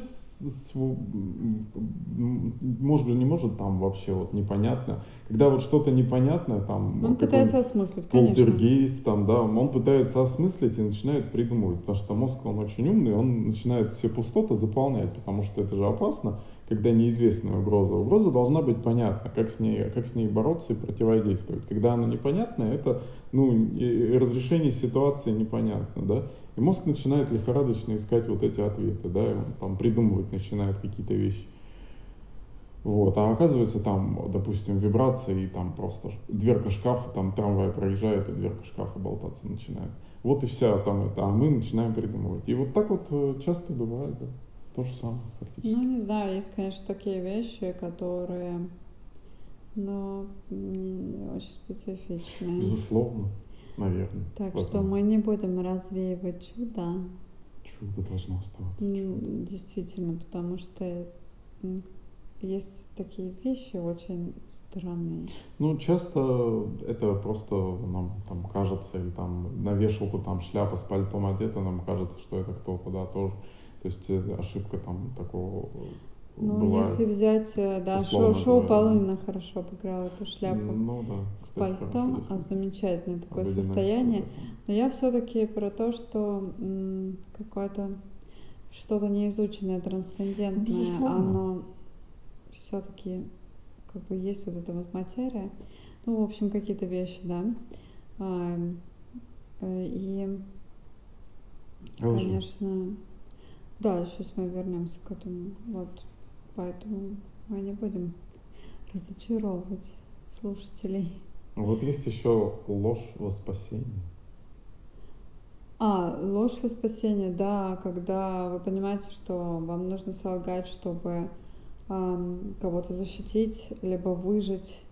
может быть, не может там вообще вот непонятно. Когда вот что-то непонятное, там... Он пытается осмыслить, конечно. Полтергейст, там, да, он пытается осмыслить и начинает придумывать, потому что мозг, он очень умный, он начинает все пустоты заполнять, потому что это же опасно когда неизвестная угроза. Угроза должна быть понятна, как с ней, как с ней бороться и противодействовать. Когда она непонятна, это ну, разрешение ситуации непонятно. Да? И мозг начинает лихорадочно искать вот эти ответы, да, и он там придумывать начинает какие-то вещи. Вот, а оказывается там, допустим, вибрация, и там просто дверка шкафа, там трамвай проезжает, и дверка шкафа болтаться начинает. Вот и вся там это, а мы начинаем придумывать. И вот так вот э, часто бывает, да. То же самое, фактически. Ну, не знаю, есть, конечно, такие вещи, которые, но не очень специфичные. Безусловно, наверное. Так Потом. что мы не будем развеивать чудо. Чудо должно оставаться. Чудо. Действительно, потому что есть такие вещи очень странные. Ну, часто это просто нам там кажется, или там на вешалку там шляпа с пальтом одета, нам кажется, что это кто-то, да, тоже то есть э, ошибка там такого ну, бывает. если взять, э, да, шоу, шоу Полунина хорошо обыграл эту шляпу ну, да, с пальтом, а замечательное такое состояние. Но я все-таки про то, что какое-то что-то неизученное, трансцендентное, ну, оно все-таки как бы есть вот эта вот материя. Ну, в общем, какие-то вещи, да. А, и, конечно, да, сейчас мы вернемся к этому. Вот. Поэтому мы не будем разочаровывать слушателей. Вот есть еще ложь во спасение. А, ложь во спасение, да, когда вы понимаете, что вам нужно солгать, чтобы эм, кого-то защитить, либо выжить.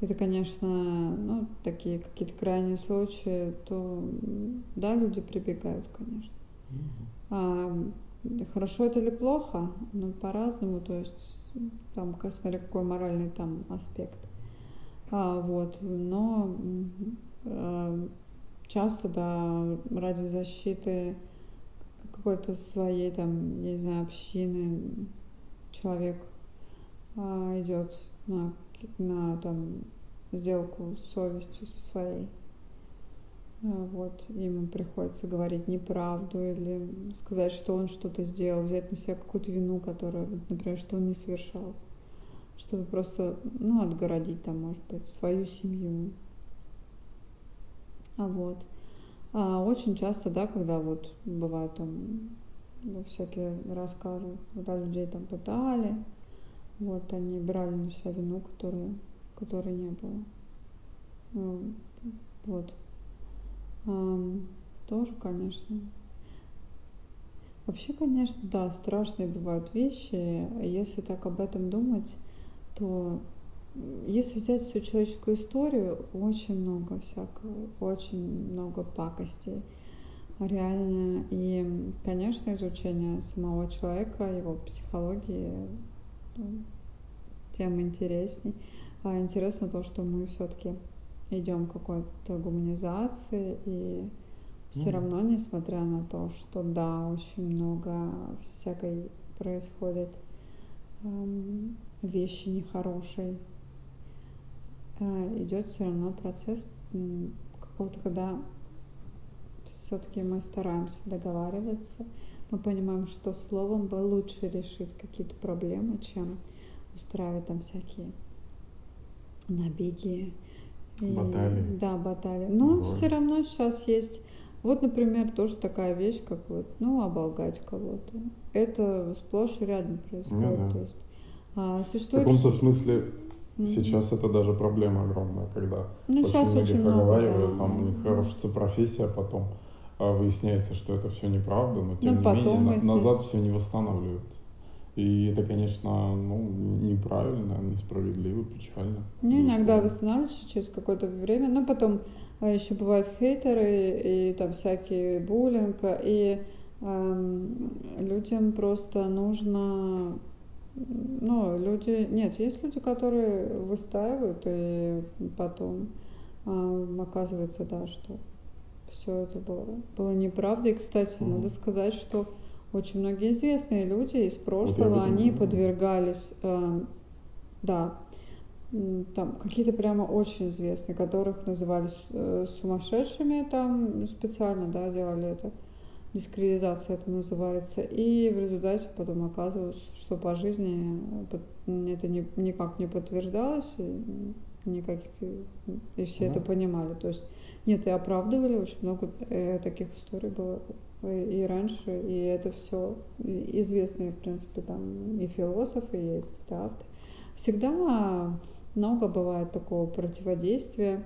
Это, конечно, ну, такие какие-то крайние случаи, то да, люди прибегают, конечно. Mm-hmm. А, Хорошо это или плохо? Ну, по-разному, то есть там, смотря какой моральный там аспект. А, вот, но э, часто, да, ради защиты какой-то своей, там, я не знаю, общины человек а, идет на, на там, сделку с совестью со своей. А, вот, ему приходится говорить неправду или сказать, что он что-то сделал, взять на себя какую-то вину, которую, например, что он не совершал, чтобы просто, ну, отгородить там, может быть, свою семью. А вот. А очень часто, да, когда вот бывают там ну, всякие рассказы, когда людей там пытали, вот, они брали на себя вину, которую, которой не было. Ну, вот. Тоже, конечно. Вообще, конечно, да, страшные бывают вещи. Если так об этом думать, то если взять всю человеческую историю, очень много всякого, очень много пакостей реально. И, конечно, изучение самого человека, его психологии, ну, тем интересней. А интересно то, что мы все-таки идем к какой-то гуманизации и все mm. равно, несмотря на то, что да, очень много всякой происходит эм, вещи нехорошей, э, идет все равно процесс какого-то, когда все-таки мы стараемся договариваться, мы понимаем, что словом бы лучше решить какие-то проблемы, чем устраивать там всякие набеги. Баталии. Да, баталии. Но Боль. все равно сейчас есть вот, например, тоже такая вещь, как вот, ну, оболгать кого-то. Это сплошь и рядом происходит. Ну, да. То есть, а, существует... В каком-то смысле mm-hmm. сейчас это даже проблема огромная, когда ну, очень многие очень проговаривают, много, да. там у них рушится профессия, потом а, выясняется, что это все неправда, но тем ну, не менее на, назад все не восстанавливают. И это, конечно, ну, неправильно, несправедливо, печально. Не, иногда восстанавливается через какое-то время, но потом а еще бывают хейтеры и там всякие буллинг, и эм, людям просто нужно ну, люди, нет, есть люди, которые выстаивают, и потом э, оказывается, да, что все это было, было неправда. И, кстати, mm-hmm. надо сказать, что очень многие известные люди из прошлого, вот они подвергались, э, да, там какие-то прямо очень известные, которых называли э, сумасшедшими, там специально, да, делали это, дискредитация это называется, и в результате потом оказывалось, что по жизни э, это не, никак не подтверждалось, никаких, и все mm-hmm. это понимали, то есть нет, и оправдывали, очень много э, таких историй было и раньше, и это все известные, в принципе, там и философы, и авторы. Всегда много бывает такого противодействия,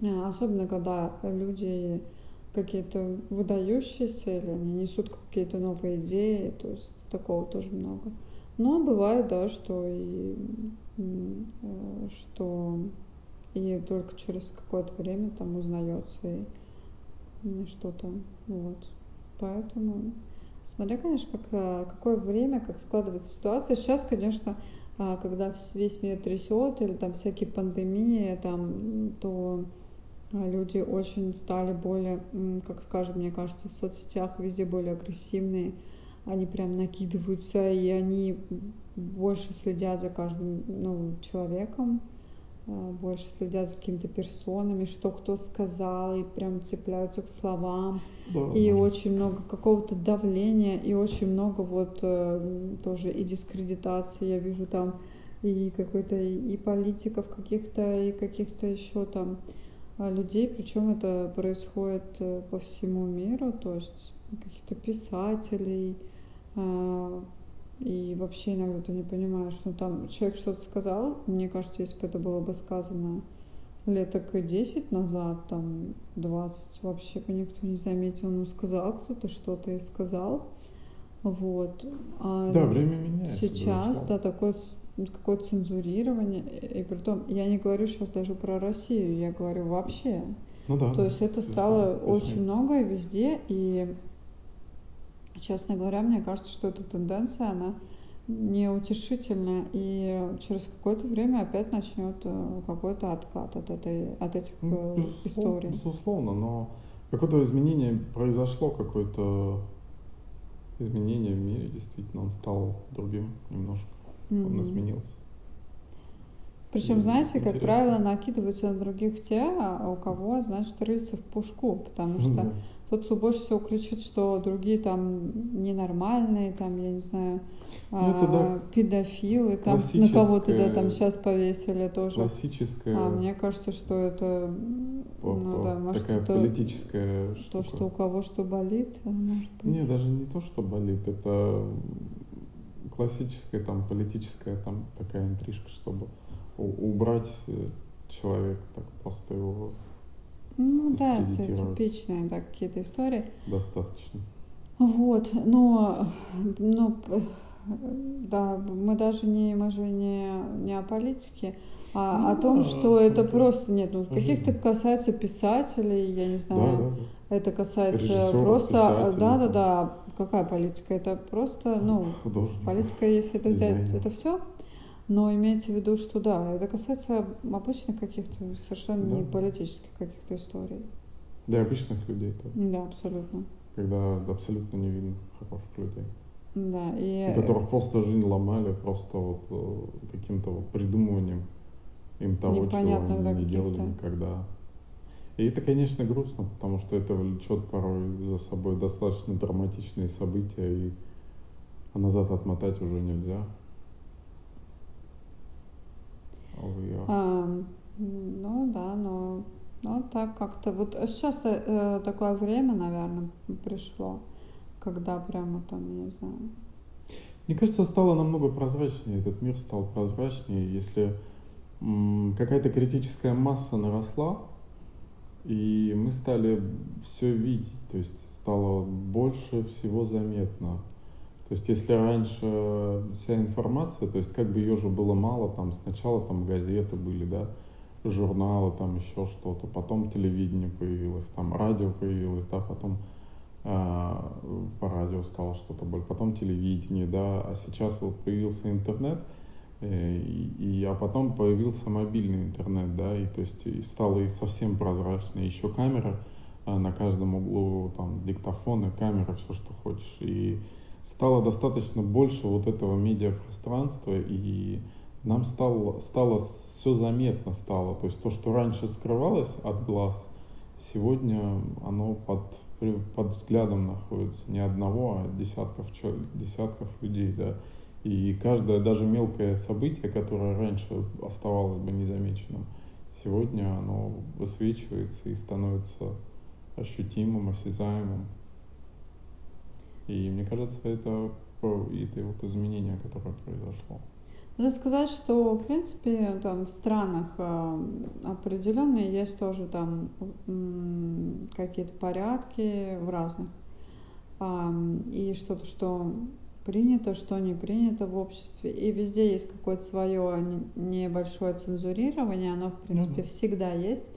э, особенно когда люди какие-то выдающиеся или они несут какие-то новые идеи, то есть такого тоже много. Но бывает, да, что и э, что и только через какое-то время там узнается и что-то вот. Поэтому смотря, конечно, как, э, какое время, как складывается ситуация. Сейчас, конечно, а, когда весь мир трясет или там всякие пандемии, там, то а, люди очень стали более, как скажем, мне кажется, в соцсетях везде более агрессивные. Они прям накидываются, и они больше следят за каждым новым человеком. А, больше следят за какими-то персонами, что кто сказал, и прям цепляются к словам. Да, и очень много какого-то давления, и очень много вот э, тоже и дискредитации. Я вижу там и какой-то и политиков каких-то, и каких-то еще там а, людей, причем это происходит э, по всему миру, то есть каких-то писателей, и вообще иногда ты не понимаешь, ну там человек что-то сказал, мне кажется, если бы это было бы сказано лет так и 10 назад, там 20, вообще бы никто не заметил, ну сказал кто-то что-то и сказал, вот. А да, время меняется. Сейчас, да, такое какое-то цензурирование, и при том, я не говорю сейчас даже про Россию, я говорю вообще. Ну да. То есть это стало очень много и везде, и честно говоря, мне кажется, что эта тенденция, она неутешительная, и через какое-то время опять начнет э, какой-то откат от, этой, от этих ну, э, безусловно, историй. Безусловно, но какое-то изменение произошло, какое-то изменение в мире, действительно, он стал другим немножко, mm-hmm. он изменился. Причем, знаете, интересно. как правило, накидываются на других те, а у кого, значит, рыльца в пушку, потому что тот, кто больше всего кричит, что другие там ненормальные, там, я не знаю, Ну, это да, а, педофилы, там на кого-то, да, там сейчас повесили тоже. Классическая А мне кажется, что это, по- ну да, может, такая это политическая то, штука. что у кого что болит, а может быть. Не, даже не то, что болит, это классическая там политическая там такая интрижка, чтобы убрать э, человека, так просто его Ну да, это типичные да, какие-то истории. достаточно. Вот, но, п- да, мы даже не, мы же не, не о политике, а Ну о том, да, что это это просто, нет, ну, каких-то касается писателей, я не Да, знаю, да, да. это касается Режиссеров, просто, писателей, да, да, да, какая политика, это просто, ну, политика, если это взять, дизайнер. это все, но имеется в виду, что да, это касается обычных каких-то совершенно Да. не политических каких-то историй. Для обычных людей, да. Да, абсолютно. когда абсолютно невинных, хороших людей. Да, и которых просто жизнь ломали просто вот э, каким-то вот придумыванием им того, чего Непонятных, они да, не делали никогда. И это, конечно, грустно, потому что это влечет порой за собой достаточно драматичные события, и а назад отмотать уже нельзя. А. Ну да, но ну, так как-то вот сейчас э, такое время, наверное, пришло, когда прямо там, я не знаю. Мне кажется, стало намного прозрачнее, этот мир стал прозрачнее, если какая-то критическая масса наросла, и мы стали все видеть, то есть стало больше всего заметно. То есть если раньше вся информация, то есть как бы ее же было мало, там сначала там газеты были, да, журналы, там еще что-то, потом телевидение появилось, там радио появилось, да, потом а, по радио стало что-то больше, потом телевидение, да, а сейчас вот появился интернет, э, и, и- а потом появился мобильный интернет, да, и то есть и стало и совсем прозрачно, еще камера а, на каждом углу, там диктофоны, камера, все, что хочешь, и стало достаточно больше вот этого медиапространства, и нам стало, стало все заметно стало, то есть то, что раньше скрывалось от глаз, сегодня оно под, под взглядом находится не одного, а десятков, десятков людей, да. И каждое, даже мелкое событие, которое раньше оставалось бы незамеченным, сегодня оно высвечивается и становится ощутимым, осязаемым. И мне кажется, это, это вот изменение, которое произошло. Надо сказать, что, в принципе, там в странах э, определенные есть тоже там какие-то порядки в разных. И что-то, что принято, что не принято в обществе. И везде есть какое-то свое небольшое цензурирование, оно, в принципе, да. всегда есть.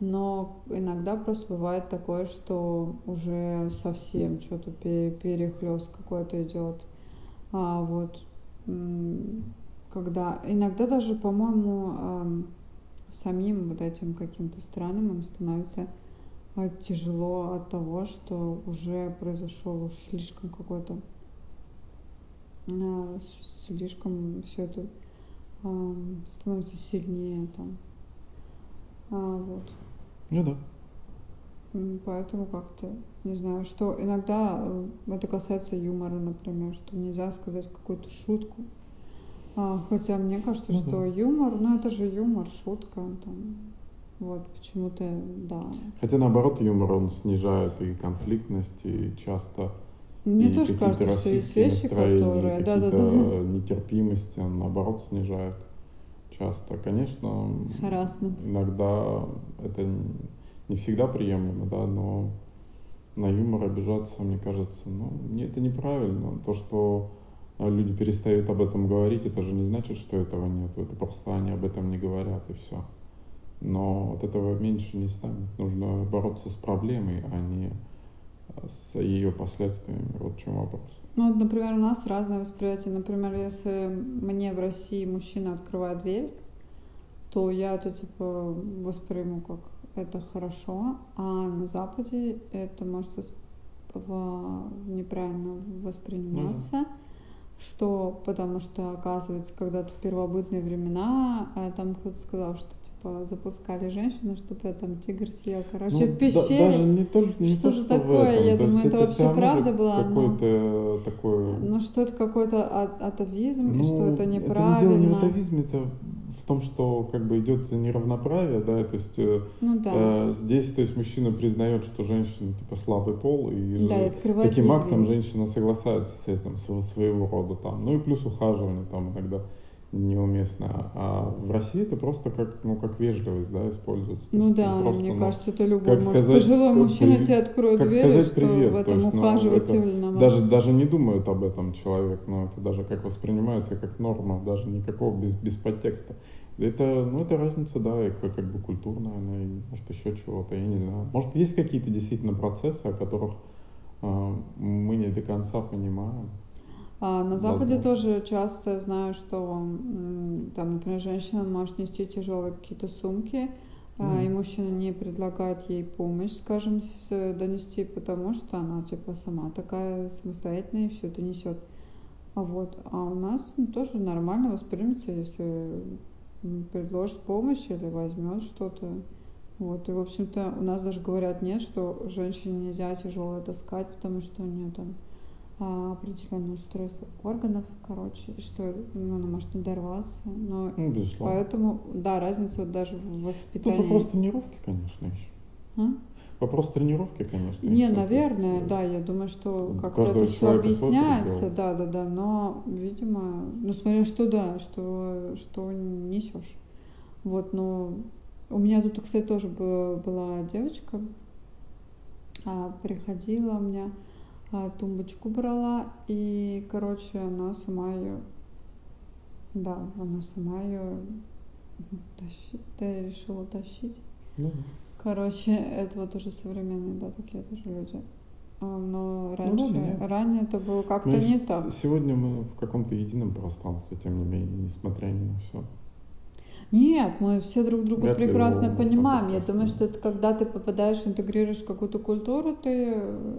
Но иногда просто бывает такое, что уже совсем что-то перехлест какой-то идет. А вот когда иногда даже, по-моему, ам, самим вот этим каким-то странам им становится а, тяжело от того, что уже произошел уж слишком какой-то а, слишком все это становится сильнее там. А, вот. Ну да. Поэтому как-то, не знаю, что иногда э, это касается юмора, например, что нельзя сказать какую-то шутку. А, хотя мне кажется, Ну что да. юмор, ну это же юмор, шутка, там, вот, почему-то, да. Хотя наоборот, юмор он снижает и конфликтность, и часто Мне и тоже кажется, что есть вещи, которые, да, да, да, нетерпимости, он наоборот снижает часто. Конечно, Харассмент. иногда это не всегда приемлемо, да, но на юмор обижаться, мне кажется, ну, это неправильно. То, что а, люди перестают об этом говорить, это же не значит, что этого нет. Это просто они об этом не говорят, и все. Но от этого меньше не станет. Нужно бороться с проблемой, а не а, с ее последствиями. Вот в чем вопрос. Ну, вот, например, у нас разное восприятие. Например, если мне в России мужчина открывает дверь, то я это типа восприму как это хорошо, а на Западе это может неправильно восприниматься что потому что, оказывается, когда-то в первобытные времена а, там кто-то сказал, что типа запускали женщину, чтобы я там тигр съел, короче, Ну, в да- пещере. даже не только не Что то, же что такое? этом. Я То думаю, это вообще правда была, но- Какой-то такой... Ну, что это какой-то а- атовизм, и Ну, что это Это не неправильно. дело не в атовизме, это в том, что как бы идет неравноправие, да, то есть э, Ну да. э, здесь, то есть мужчина признает, что женщина типа слабый пол, и Да, и же таким актом женщина соглашается с этим, сво- своего рода там. Ну и плюс ухаживание там иногда неуместно. А в России это просто как, ну, как вежливость, да, используется. Ну да, и просто, мне ну, кажется, это любой как может. сказать, Пожилой мужчина при- тебе откроет как дверь, сказать что привет, в то этом есть, ну, ухаживательном. Даже, даже не думает об этом человек, но это даже как воспринимается как норма, даже никакого без, без подтекста. Это, ну, это разница, да, и как, как бы культурная, она, и, может, еще чего-то, я не знаю. Может, есть какие-то действительно процессы, о которых э, мы не до конца понимаем. А на Западе Возможно. тоже часто знаю, что там, например, женщина может нести тяжелые какие-то сумки, Мгм. и мужчина не предлагает ей помощь, скажем, с- донести, потому что она типа сама такая самостоятельная и все это несет. А вот, а у нас ну, тоже нормально воспримется, если предложит помощь или возьмет что-то. Вот, и, в общем-то, у нас даже говорят нет, что женщине нельзя тяжелое таскать, потому что у нее там определенное устройство органов, короче, что ну, она может надорваться. Но Ну, безусловно. поэтому, да, разница вот даже в воспитании. вопрос тренировки, конечно, еще. А? Вопрос тренировки, конечно. Не, еще, наверное, есть, да, я думаю, что как-то это все объясняется, да, да, да, но, видимо, ну, смотря что, да, что, что несешь. Вот, но у меня тут, кстати, тоже бы- была девочка, а, приходила у меня, а, тумбочку брала, и, короче, она сама ее, да, она сама ее тащит, да, решила тащить. ну, Короче, это вот уже современные, да, такие тоже люди. А, Но да, раньше, меняется. ранее это было как-то Ну, не с- так. Сегодня мы в каком-то едином пространстве, тем не менее, несмотря ни на все. Нет, мы все друг друга Вряд прекрасно его понимаем. Я думаю, да. что это когда ты попадаешь, интегрируешь какую-то культуру, ты,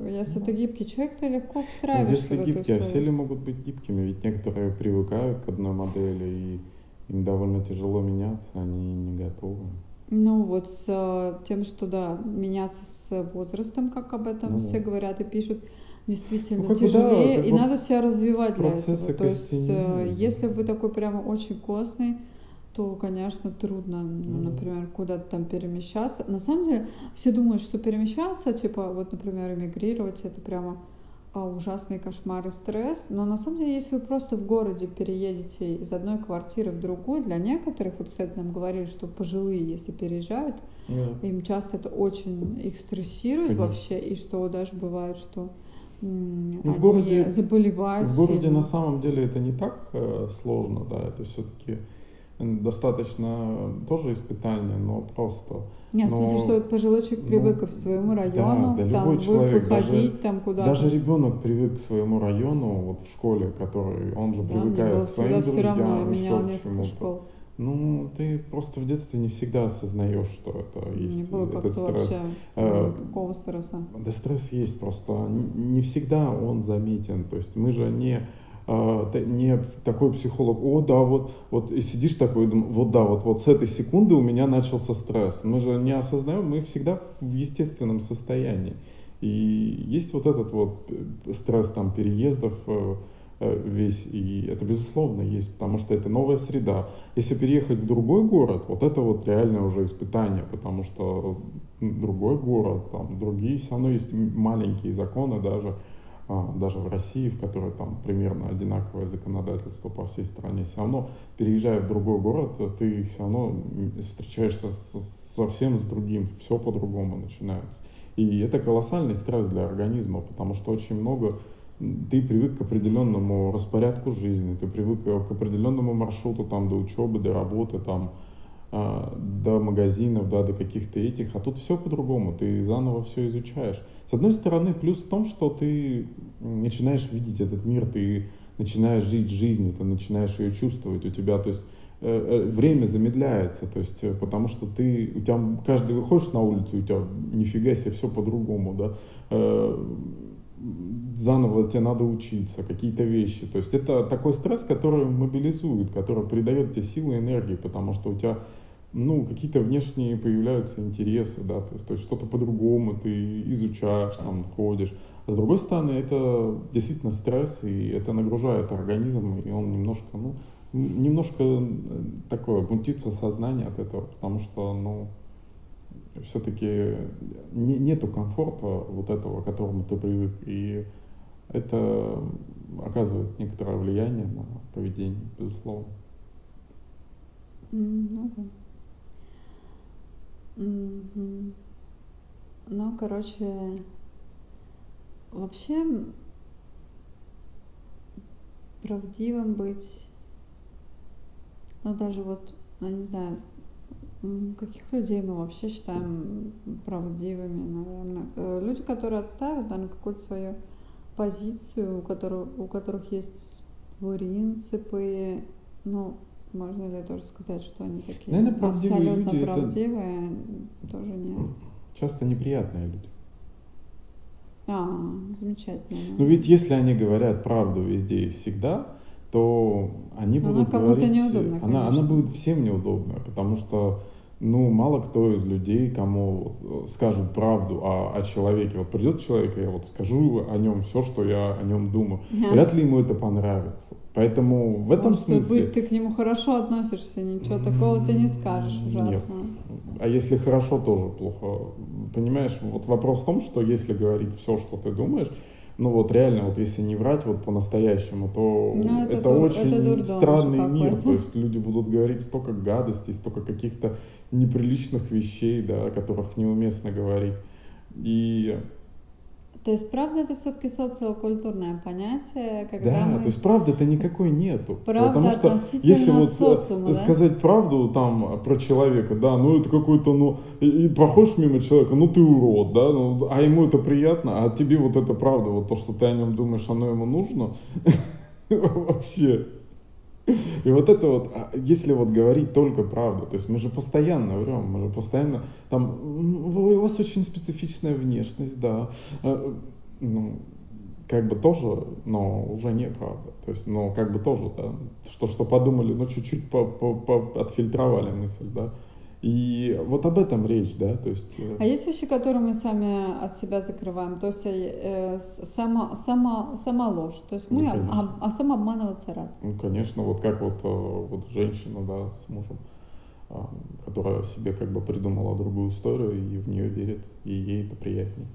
если Ну. ты гибкий человек, ты легко Ну, встраиваешься если в гибкие, а все ли могут быть гибкими? Ведь некоторые привыкают к одной модели, и им довольно тяжело меняться, они не готовы. Ну вот с э, тем, что да, меняться с возрастом, как об этом Ну все да. говорят и пишут, действительно Ну, да, тяжелее, как и надо себя развивать для этого. То есть, э, да. если вы такой прямо очень костный, то, конечно, трудно, ну, например, куда-то там перемещаться. На самом деле, все думают, что перемещаться, типа, вот, например, эмигрировать, это прямо а, ужасный кошмар и стресс. Но на самом деле, если вы просто в городе переедете из одной квартиры в другую, для некоторых, вот, кстати, нам говорили, что пожилые, если переезжают, Да. им часто это очень их стрессирует Конечно. вообще, и что даже бывает, что Ну, в городе- заболевают В городе сильно. на самом деле это не так э, сложно, да, это все-таки достаточно тоже испытание, но просто. Нет, в смысле, Но, что пожилой человек ну, привык к своему да, району, да, там любой человек, выходить даже- там куда-то. Даже ребенок привык к своему району, вот в школе, который, он же Да, привыкает к своим всегда все равно, друзьям, еще к чему-то. школ. Ну, ты просто в детстве не всегда осознаешь, что это Не есть было этот как-то стресс. вообще Э, никакого стресса. Да стресс есть, просто не всегда он заметен. То есть мы же не, не такой психолог, о да, вот, вот и сидишь такой, вот да, вот, вот с этой секунды у меня начался стресс. Мы же не осознаем, мы всегда в естественном состоянии. И есть вот этот вот э, стресс там переездов э, э, весь, и это безусловно есть, потому что это новая среда. Если переехать в другой город, вот это вот реальное уже испытание, потому что другой город, там другие, все равно есть маленькие законы даже, а, даже в России, в которой там примерно одинаковое законодательство по всей стране, все равно, переезжая в другой город, ты все равно встречаешься с- совсем с другим, все по-другому начинается. И это колоссальный стресс для организма, потому что очень много ты привык к определенному распорядку жизни, ты привык э, к определенному маршруту там до учебы, до работы, там, а, до магазинов, да, до каких-то этих, а тут все по-другому, ты заново все изучаешь. С одной стороны, плюс в том, что ты начинаешь видеть этот мир, ты начинаешь жить жизнью, ты начинаешь ее чувствовать, у тебя, то есть э, э, время замедляется, то есть, э, потому что ты, у тебя каждый выходишь на улицу, у тебя нифига себе все по-другому, да, заново тебе надо учиться, какие-то вещи. То есть это такой стресс, который мобилизует, который придает тебе силы и энергии, потому что у тебя ну, какие-то внешние появляются интересы, да, то, то есть что-то по-другому ты изучаешь, там, ходишь. А с другой стороны, это действительно стресс, и это нагружает организм, и он немножко, ну, немножко такое, мутится сознание от этого, потому что, ну, все-таки не, нету комфорта вот этого, к которому ты привык, и это оказывает некоторое влияние на поведение, безусловно. Mm, Mm-hmm. Ну, короче, вообще правдивым быть, ну даже вот, ну не знаю, каких людей мы вообще считаем правдивыми, наверное. Э, люди, которые отставят, наверное, какую-то свою позицию, у которых, у которых есть принципы, ну, можно ли тоже сказать, что они такие Наверное, правдивые абсолютно люди правдивые? Это... Тоже нет. Часто неприятные люди. А, замечательно. Ну ведь если они говорят правду везде и всегда, то они она будут говорить... неудобно, она, она будет всем неудобная, потому что ну, мало кто из людей, кому э, скажут правду о, о человеке. Вот придет человек, и я вот скажу о нем все, что я о нем думаю. Yeah. Вряд ли ему это понравится. Поэтому в этом Может смысле... быть, ты к нему хорошо относишься, ничего такого ты не скажешь ужасно. Нет. А если хорошо, тоже плохо. Понимаешь, вот вопрос в том, что если говорить все, что ты думаешь, ну вот реально, вот если не врать вот по-настоящему, то ну, это, это дур, очень это странный мир. То есть люди будут говорить столько гадостей, столько каких-то неприличных вещей, да, о которых неуместно говорить. И то есть правда это все-таки социокультурное понятие, когда да, мы... то есть правды-то никакой нету. Правда Потому что если вот социума, сказать да? правду там про человека, да, ну это какой-то, ну, и, и проходишь мимо человека, ну ты урод, да, ну, а ему это приятно, а тебе вот это правда, вот то, что ты о нем думаешь, оно ему нужно, [LAUGHS] вообще. [LAUGHS] И вот это вот, а если вот говорить только правду, то есть мы же постоянно врем, мы же постоянно, там, у вас очень специфичная внешность, да, а, ну, как бы тоже, но уже неправда. То есть, ну, как бы тоже, да, что, что подумали, ну, чуть-чуть по, отфильтровали мысль, да. И вот об этом речь, да, то есть. Э, а есть вещи, которые мы сами от себя закрываем, то есть э, сама, сама, сама ложь, то есть мы, ну, а, а сам обманываться рад. Ну, конечно, вот как вот, э, вот женщина, да, с мужем, а, которая себе как бы придумала другую историю и в нее верит, и ей это приятнее.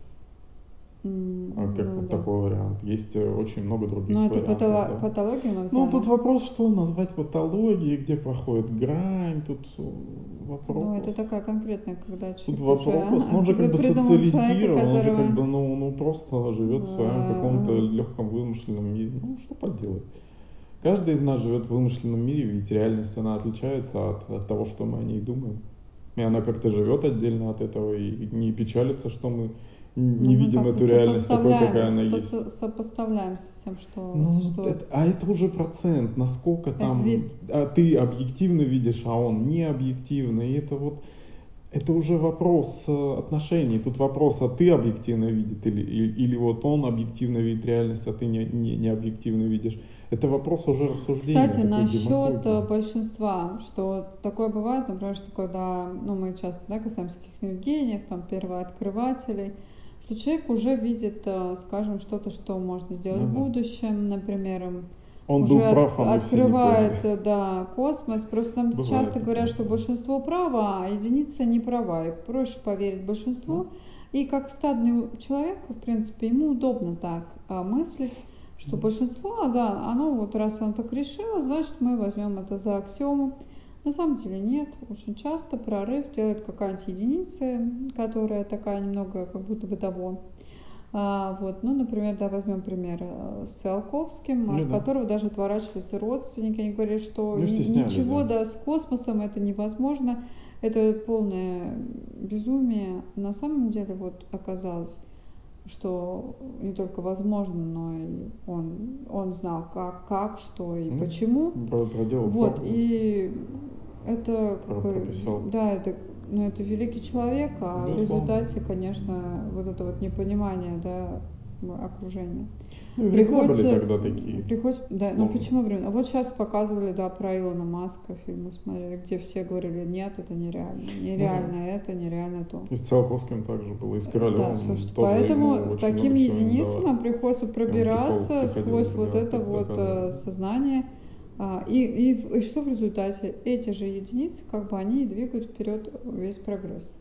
А как ну, вот да. такой вариант. Есть э, очень много других Ну, это вариантов. Патоло- да. патология мы Ну, тут вопрос, что назвать патологией, где проходит грань, тут э, вопрос. Ну, это такая конкретная, когда человек Тут вопрос, ну, он же как бы социализирован, он же как бы, ну, ну просто живет в своем каком-то легком вымышленном мире. Ну, что поделать. Каждый из нас живет в вымышленном мире, ведь реальность, она отличается от, от того, что мы о ней думаем. И она как-то живет отдельно от этого и не печалится, что мы не ну, видим эту реальность такой, какая она есть. Сопоставляемся с тем, что ну, существует. Это, а это уже процент, насколько там а ты объективно видишь, а он не объективно. И это вот это уже вопрос э, отношений. Тут вопрос, а ты объективно видишь или, или, или вот он объективно видит реальность, а ты не, не, не объективно видишь. Это вопрос уже рассуждения. Кстати, насчет демагогии. большинства, что такое бывает, например, что когда ну, мы часто да, касаемся каких-нибудь гениев, там, первооткрывателей, что человек уже видит, э, скажем, что-то, что можно сделать угу. в будущем, например, он уже был прав, от, открывает э, да, космос. Просто нам Бывает часто говорят, что большинство право, а единица не права. И проще поверить большинству. Да. И как стадный человек, в принципе, ему удобно так а, мыслить, что большинство, да, оно вот раз оно так решило, значит мы возьмем это за аксиому. На самом деле нет. Очень часто прорыв делает какая-нибудь единица, которая такая немного как будто бы того. А, вот, ну, например, да, возьмем пример э, с Циолковским, ну, от да. которого даже отворачивались родственники. Они говорили, что ни, ничего да. да, с космосом это невозможно, это полное безумие. На самом деле вот оказалось, что не только возможно, но и он, он знал, как, как что и ну, почему. Проделал вот, и это какой, да, это, ну, это великий человек, а Безусловно. в результате, конечно, вот это вот непонимание, да, окружения. Ну, были тогда такие. Приходится, да, ну почему времена? А вот сейчас показывали, да, про Илона Маска фильмы смотрели, где все говорили, нет, это нереально, нереально ну, это, нереально то. И с Циолковским также было, и с Королем. Да, слушайте, поэтому таким единицам нам приходится пробираться сквозь вот это вот э, сознание. А, и, и, и что в результате? Эти же единицы, как бы, они двигают вперед весь прогресс.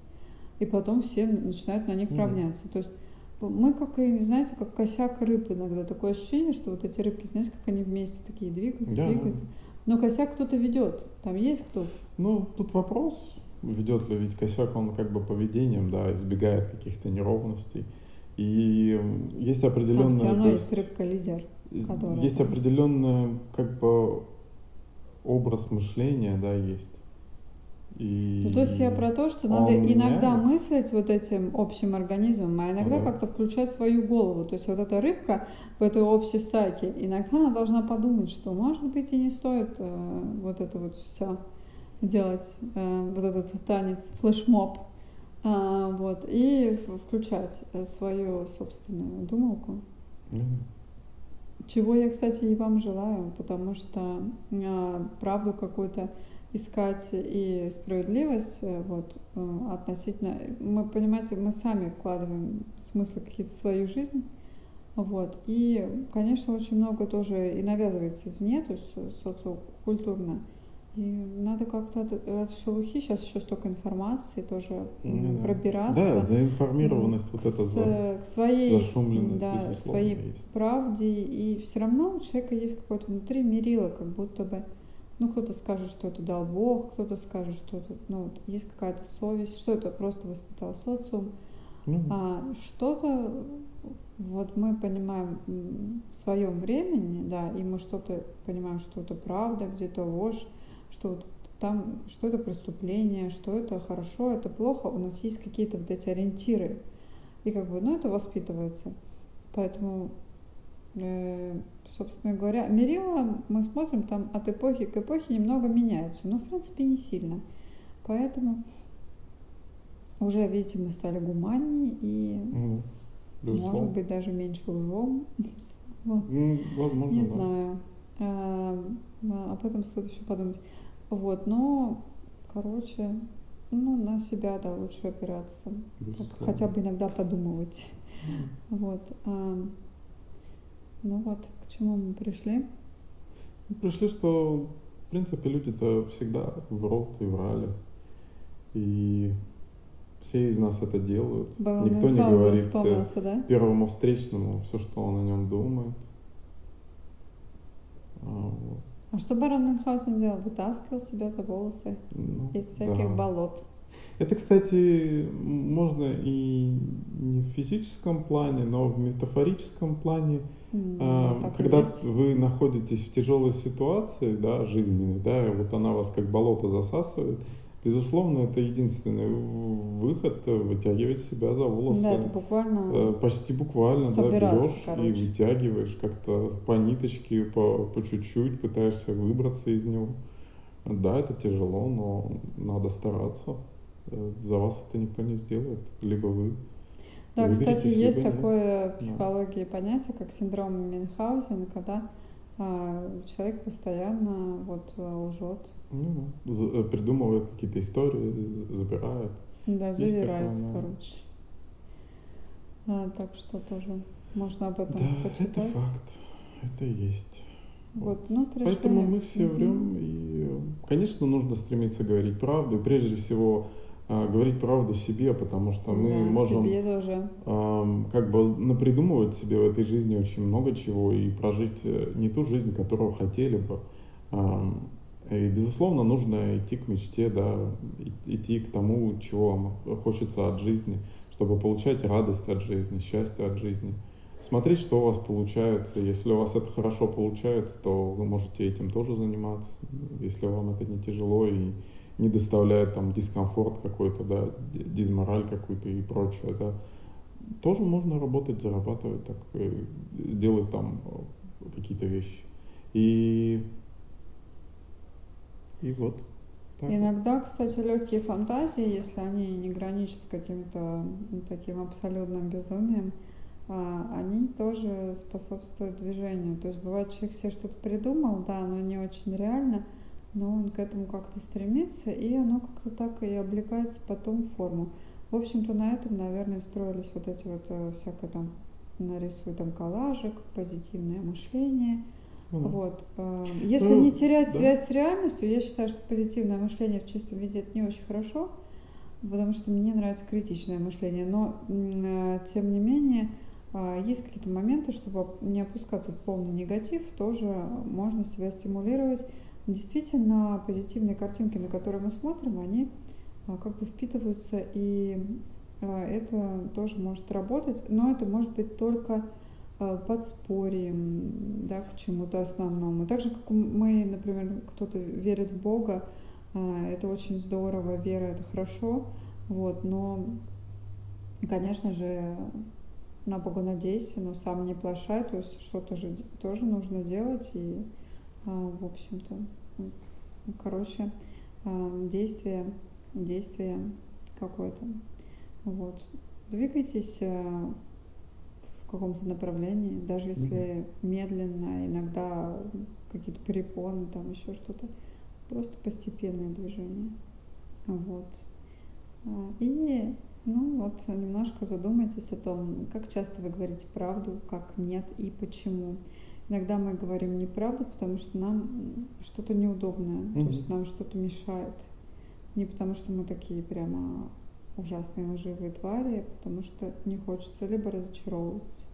И потом все начинают на них mm-hmm. равняться. То есть мы как, знаете, как косяк рыб иногда. Такое ощущение, что вот эти рыбки, знаете, как они вместе такие двигаются, да, двигаются. Но косяк кто-то ведет. Там есть кто-то. Ну, тут вопрос, ведет ли ведь косяк, он как бы поведением, да, избегает каких-то неровностей. И есть определенная... Там все равно есть, есть рыбка-лидер. Есть там... определенный как бы образ мышления, да, есть. И ну, то есть я про то, что надо иногда меняется. мыслить вот этим общим организмом, а иногда да. как-то включать свою голову. То есть вот эта рыбка в этой общей стайке, иногда она должна подумать, что может быть и не стоит э, вот это вот все делать, э, вот этот танец, флешмоб, э, вот, и включать свою собственную думалку. Mm-hmm. Чего я, кстати, и вам желаю, потому что э, правду какую-то искать и справедливость э, вот, э, относительно... Мы, понимаете, мы сами вкладываем смыслы какие-то в свою жизнь, вот. И, конечно, очень много тоже и навязывается извне, то есть социокультурно. И надо как-то от, от шелухи, сейчас еще столько информации тоже mm, пробираться. Да, заинформированность вот эта за, к своей, да, к своей есть. правде. И все равно у человека есть какое-то внутри мерило, как будто бы ну, кто-то скажет, что это дал Бог, кто-то скажет, что это, ну, вот, есть какая-то совесть, что это просто воспитал социум. Mm-hmm. А что-то, вот мы понимаем в своем времени, да, и мы что-то понимаем, что это правда, где-то ложь, что вот там, что это преступление, что это хорошо, это плохо, у нас есть какие-то вот эти ориентиры. И как бы, ну, это воспитывается. Поэтому собственно говоря, мерила мы смотрим там от эпохи к эпохе немного меняются, но в принципе не сильно. Поэтому уже, видите, мы стали гуманнее и, ну, может быть, даже меньше лжем. [LAUGHS] Ну, возможно, Не да. знаю. А, а, об этом стоит еще подумать. Вот, но, короче, ну, на себя, да, лучше опираться. Так, хотя бы иногда подумывать. Mm. Вот. Ну вот, к чему мы пришли? Мы пришли, что, в принципе, люди-то всегда врут и врали. И все из нас это делают. Барон Никто не говорит э, да? первому встречному все, что он о нем думает. А, вот. а что барон Мюнхгаузен делал? Вытаскивал себя за волосы ну, из всяких да. болот. Это, кстати, можно и не в физическом плане, но в метафорическом плане. Mm, э, когда вы находитесь в тяжелой ситуации, да, жизненной, да, вот она вас как болото засасывает, безусловно, это единственный выход вытягивать себя за волосы. Да, это буквально. Э, почти буквально, да, берешь короче. и вытягиваешь как-то по ниточке, по, по чуть-чуть, пытаешься выбраться из него. Да, это тяжело, но надо стараться. Э, за вас это никто не сделает, либо вы. Да, кстати, есть такое в психологии да. понятие, как синдром Мюнхгаузена, когда а, человек постоянно вот лжет. Ну, э, придумывает какие-то истории, забирает. Да, завирается, такое, короче. А, так что тоже можно об этом да, почитать. это факт. Это есть. Вот, ну, Поэтому мы все врем, и, конечно, нужно стремиться говорить правду, и прежде всего а, говорить правду себе, потому что мы да, можем себе тоже. Э, как бы напридумывать себе в этой жизни очень много чего и прожить э, не ту жизнь, которую хотели бы. Э, и, безусловно, нужно идти к мечте, да, идти к тому, чего вам хочется от жизни, чтобы получать радость от жизни, счастье от жизни. Смотреть, что у вас получается. Если у вас это хорошо получается, то вы можете этим тоже заниматься. Если вам это не тяжело и не доставляет там дискомфорт какой-то, да, дизмораль какую-то и прочее, да, тоже можно работать, зарабатывать, так, э, делать там э, какие-то вещи. И, и вот. Так. Иногда, кстати, легкие фантазии, если они не граничат с каким-то таким абсолютным безумием, а, они тоже способствуют движению. То есть бывает, человек себе что-то придумал, да, оно не очень реально, но он к этому как-то стремится, и оно как-то так и облекается потом в форму. В общем-то, на этом, наверное, строились вот эти вот э, всякое там нарисуй там коллажик, позитивное мышление. Mm. Вот. Э, если ну, не терять да. связь с реальностью, я считаю, что позитивное мышление в чистом виде это не очень хорошо, потому что мне нравится критичное мышление. Но, э, тем не менее, есть какие-то моменты, чтобы не опускаться в полный негатив, тоже можно себя стимулировать действительно позитивные картинки, на которые мы смотрим, они а, как бы впитываются, и а, это тоже может работать, но это может быть только а, подспорьем да, к чему-то основному. Так же, как мы, например, кто-то верит в Бога, это очень здорово, вера это хорошо, вот, но, конечно же, на Бога надейся, но сам не плашай, то есть что-то же тоже нужно делать, и в общем-то, короче, а, действие, действие какое-то. Вот. Двигайтесь а, в каком-то направлении, даже если mm-hmm. медленно, иногда какие-то перепоны, там еще что-то. Просто постепенное движение. Вот. И, ну вот, немножко задумайтесь о том, как часто вы говорите правду, как нет и почему. Иногда мы говорим неправду, потому что нам что-то неудобное, mm-hmm. то есть нам что-то мешает. Не потому что мы такие прямо ужасные лживые твари, а потому что не хочется либо разочаровываться,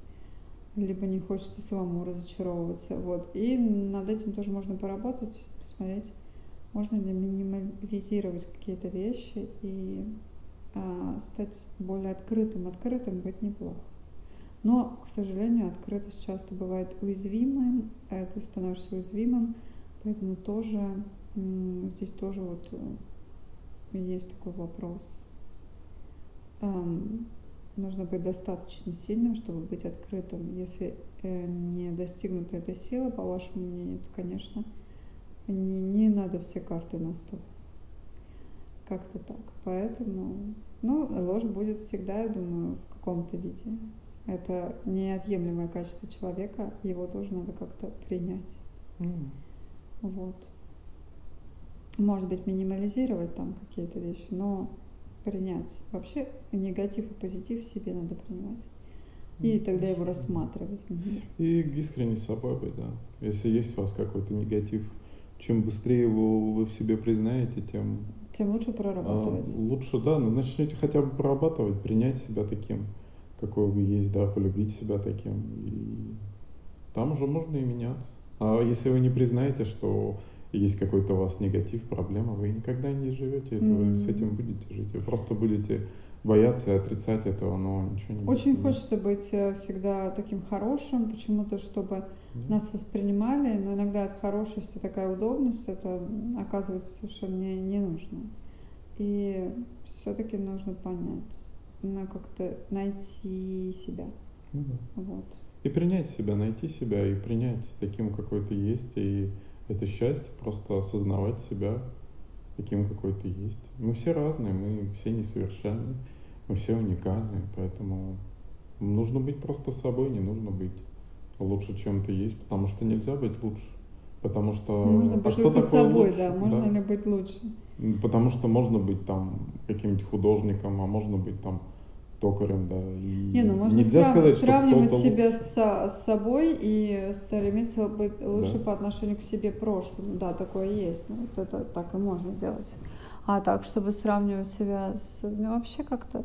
либо не хочется самому разочаровываться. Вот. И над этим тоже можно поработать, посмотреть, можно ли минимализировать какие-то вещи и а, стать более открытым. Открытым быть неплохо. Но, к сожалению, открытость часто бывает уязвимым, а ты становишься уязвимым, поэтому тоже здесь тоже вот э, есть такой вопрос. Нужно быть достаточно сильным, чтобы быть открытым. Если э, не достигнута эта сила, по вашему мнению, то, конечно, не, не надо все карты на стол. Как-то так. Поэтому, ну, ложь будет всегда, я думаю, в каком-то виде. Это неотъемлемое качество человека, его тоже надо как-то принять. Mm. Вот. Может быть, минимализировать там какие-то вещи, но принять. Вообще негатив и позитив в себе надо принимать. И тогда его рассматривать. И искренне с собой быть, да. Если есть у вас какой-то негатив, чем быстрее его вы в себе признаете, тем... Тем лучше прорабатывать. А, лучше, да, но начнете хотя бы прорабатывать, принять себя таким какой вы есть, да, полюбить себя таким. И там уже можно и меняться. А если вы не признаете, что есть какой-то у вас негатив, проблема, вы никогда не живете, это mm-hmm. вы с этим будете жить. Вы просто будете бояться и отрицать этого, но ничего не Очень будет. хочется быть э, всегда таким хорошим, почему-то, чтобы yeah. нас воспринимали, но иногда от хорошести такая удобность, это оказывается совершенно не, не нужно. И все-таки нужно понять, на как-то найти себя. Ну, да. Вот. И принять себя, найти себя и принять таким, какой ты есть. И это счастье просто осознавать себя таким, какой ты есть. Мы все разные, мы все несовершенны, мы все уникальны, поэтому нужно быть просто собой, не нужно быть лучше, чем ты есть, потому что нельзя быть лучше. Потому что... Можно быть а что такое собой, лучше? да, можно да? ли быть лучше? Потому что можно быть там каким-нибудь художником, а можно быть там токарем, да. И не, ну можно нельзя срав... сказать, сравнивать себя с, с собой и стремиться быть лучше да. по отношению к себе прошлому. Да, такое есть. Ну, вот это так и можно делать. А так, чтобы сравнивать себя с... Ну, вообще как-то...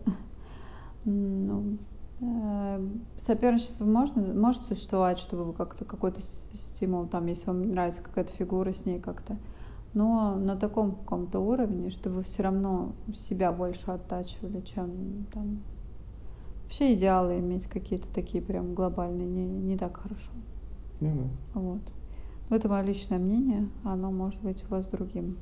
Ну, э, соперничество можно, может существовать, чтобы как-то какой-то стимул, там, если вам нравится какая-то фигура с ней как-то но на таком каком-то уровне, что вы все равно себя больше оттачивали, чем там вообще идеалы иметь какие-то такие прям глобальные не, не так хорошо. Ну, да. Вот. Но это мое личное мнение, оно может быть у вас другим.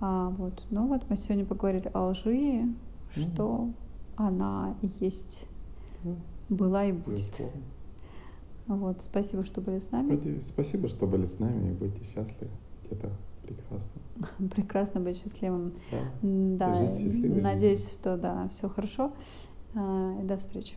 А, вот. Ну вот мы сегодня поговорили о лжи, ну, что она есть, да. была и будет. Безусловно. Вот, спасибо, что были с нами. Спасибо, что были с нами и будьте счастливы где-то Прекрасно. [LAUGHS] Прекрасно быть счастливым. Да. да. Жить счастливым. Надеюсь, что да, все хорошо. А, и до встречи.